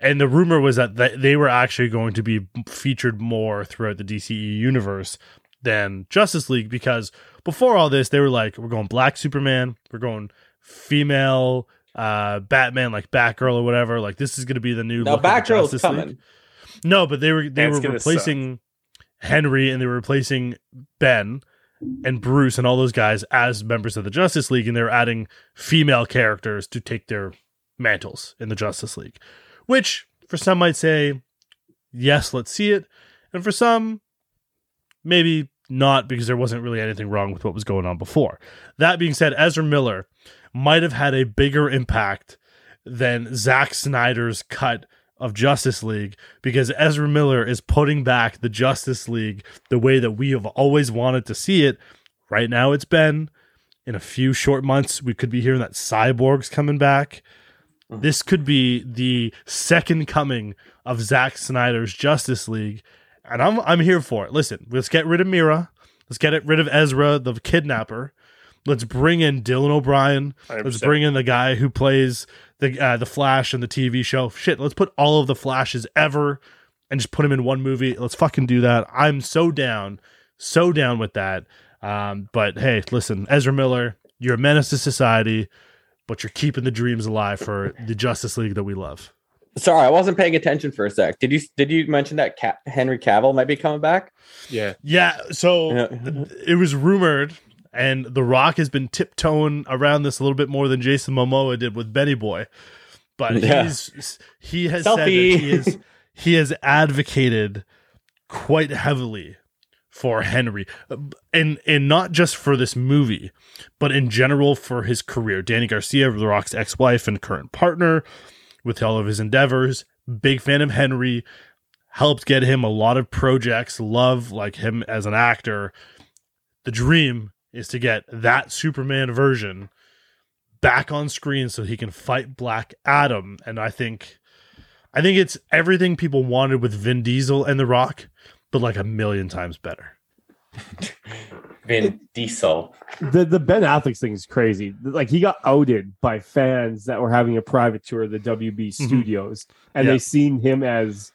and the rumor was that they were actually going to be featured more throughout the DCE universe than Justice League because before all this, they were like, we're going Black Superman, we're going female uh Batman, like Batgirl or whatever. Like this is going to be the new. Now look of Batgirl's coming. League. No, but they were they That's were gonna replacing Henry and they were replacing Ben and Bruce and all those guys as members of the Justice League, and they're adding female characters to take their mantles in the Justice League. Which for some might say, yes, let's see it, and for some, maybe not because there wasn't really anything wrong with what was going on before. That being said, Ezra Miller might have had a bigger impact than Zack Snyder's cut of Justice League because Ezra Miller is putting back the Justice League the way that we have always wanted to see it. Right now, it's been in a few short months. We could be hearing that Cyborg's coming back. Mm-hmm. This could be the second coming of Zack Snyder's Justice League, and I'm I'm here for it. Listen, let's get rid of Mira. Let's get it rid of Ezra, the kidnapper. Let's bring in Dylan O'Brien. Let's bring in the guy who plays the uh, the Flash in the TV show. Shit, let's put all of the Flashes ever and just put them in one movie. Let's fucking do that. I'm so down, so down with that. Um, but hey, listen, Ezra Miller, you're a menace to society. but you're keeping the dreams alive for the Justice League that we love. Sorry, I wasn't paying attention for a sec. Did you did you mention that Ca- Henry Cavill might be coming back? Yeah. Yeah, so Yeah. it was rumored, and The Rock has been tiptoeing around this a little bit more than Jason Momoa did with Benny Boy. But Yeah. he's he has said that he is he has advocated quite heavily for Henry, and and not just for this movie, but in general for his career. Dany Garcia, The Rock's ex-wife and current partner, with all of his endeavors, big fan of Henry, helped get him a lot of projects. Love like him as an actor. The dream is to get that Superman version back on screen so he can fight Black Adam, and I think. I think it's everything people wanted with Vin Diesel and The Rock, but like a million times better. Vin Diesel. The the Ben Affleck thing is crazy. Like he got outed by fans that were having a private tour of the WB mm-hmm. studios, and Yeah. they seen him as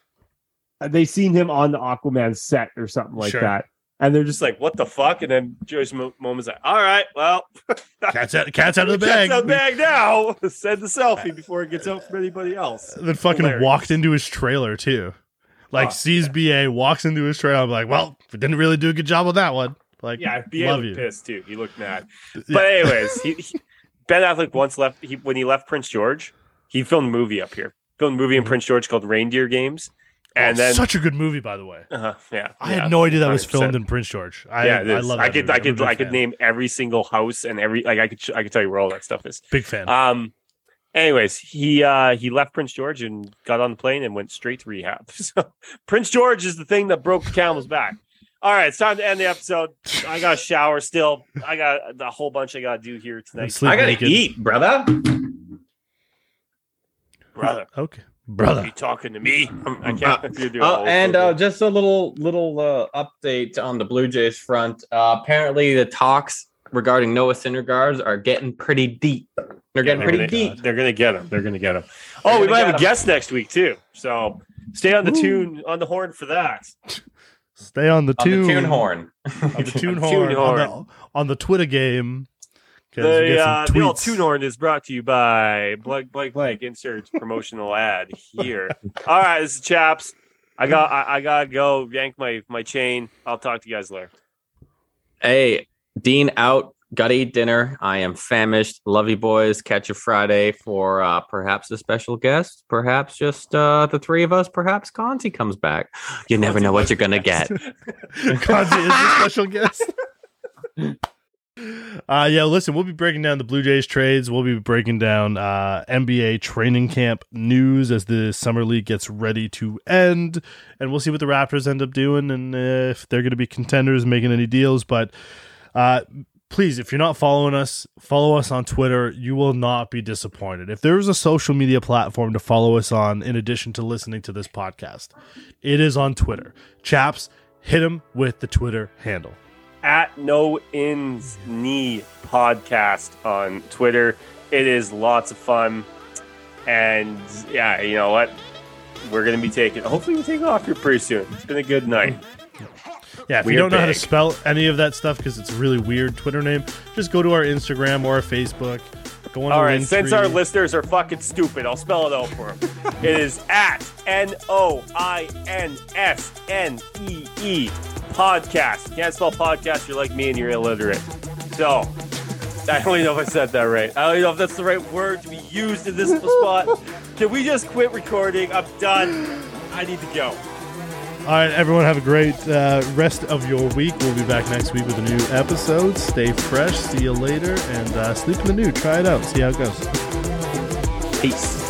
they seen him on the Aquaman set or something like Sure. that, and they're Just like, what the fuck? And then Joyce Mo- Momoa's like, all right, well, Cat's out, cat's out of the cat's bag. out of the bag now. Send the selfie before it gets out from anybody else. Then fucking Hilarious. walked into his trailer too. Like Oh, sees BA, walks into his trailer. I'm like, well, we didn't really do a good job on that one. Like, Yeah, BA love looked you. pissed too. He looked mad. Yeah. But anyways, he, he- Ben Affleck once left. He, when he left Prince George, he filmed a movie up here. Filmed a movie in mm-hmm. Prince George called Reindeer Games, and Mm-hmm. Oh, then such a good movie, by the way. uh, yeah, I yeah, had no idea that was 100%. filmed in Prince George. I, yeah, I is. love. I could, movie. I could, I could fan. name every single house and every like I could, I could tell you where all that stuff is. big fan. Um. Anyways, he uh he left Prince George and got on the plane and went straight to rehab. So Prince George is the thing that broke the camel's back. All right, it's time to end the episode. I got a shower still. I got a whole bunch I got to do here tonight, I gotta eat, brother. brother. Okay, Are brother. you talking to me? I can't. you're doing Uh, and uh, just a little little uh, update on the Blue Jays front. Uh, apparently, the talks regarding Noah Syndergaard are getting pretty deep. They're getting they're pretty gonna, deep. They're gonna get him. They're gonna get him. They're Oh, we might get have a guest next week too. So stay on the Ooh. tune on the horn for that. Stay on the On tune. the tune horn. On the tune Tune horn. horn. On, the, on the Twitter game. 'Cause we The, get some uh, the old tweets. tune horn is brought to you by blank blank blank. Insert promotional ad here. All right, this is chaps. I got I, I gotta go yank my my chain. I'll talk to you guys later. Hey, Dean out. Gotta eat dinner. I am famished. Love you boys. Catch you Friday for uh, perhaps a special guest. Perhaps just uh, the three of us. Perhaps Conti comes back. You never know what you're gonna get. Conti is the special guest. Uh, yeah, listen, we'll be breaking down the Blue Jays trades. We'll be breaking down uh, NBA training camp news as the summer league gets ready to end, and we'll see what the Raptors end up doing and if they're going to be contenders, making any deals. But uh, please, if you're not following us, follow us on Twitter. You will not be disappointed. If there's a social media platform to follow us on, in addition to listening to this podcast, it is on Twitter. Chaps, hit him with the Twitter handle. At No Ins Knee podcast on Twitter. It is lots of fun, and yeah, you know what? We're gonna be taking. Hopefully, we take off here pretty soon. It's been a good night. Yeah, if We you don't know how to spell any of that stuff because it's a really weird Twitter name, just go to our Instagram or our Facebook. Go on All to right, since our listeners are fucking stupid, I'll spell it out for them. it is at N O I N S N E E podcast. Can't spell podcast, you're like me and you're illiterate. So, I don't even know if I said that right. I don't even know if that's the right word to be used in this spot. Can we just quit recording? I'm done. I need to go. All right, everyone, have a great uh, rest of your week. We'll be back next week with a new episode. Stay fresh. See you later, and uh, sleep in the new. Try it out. See how it goes. Peace.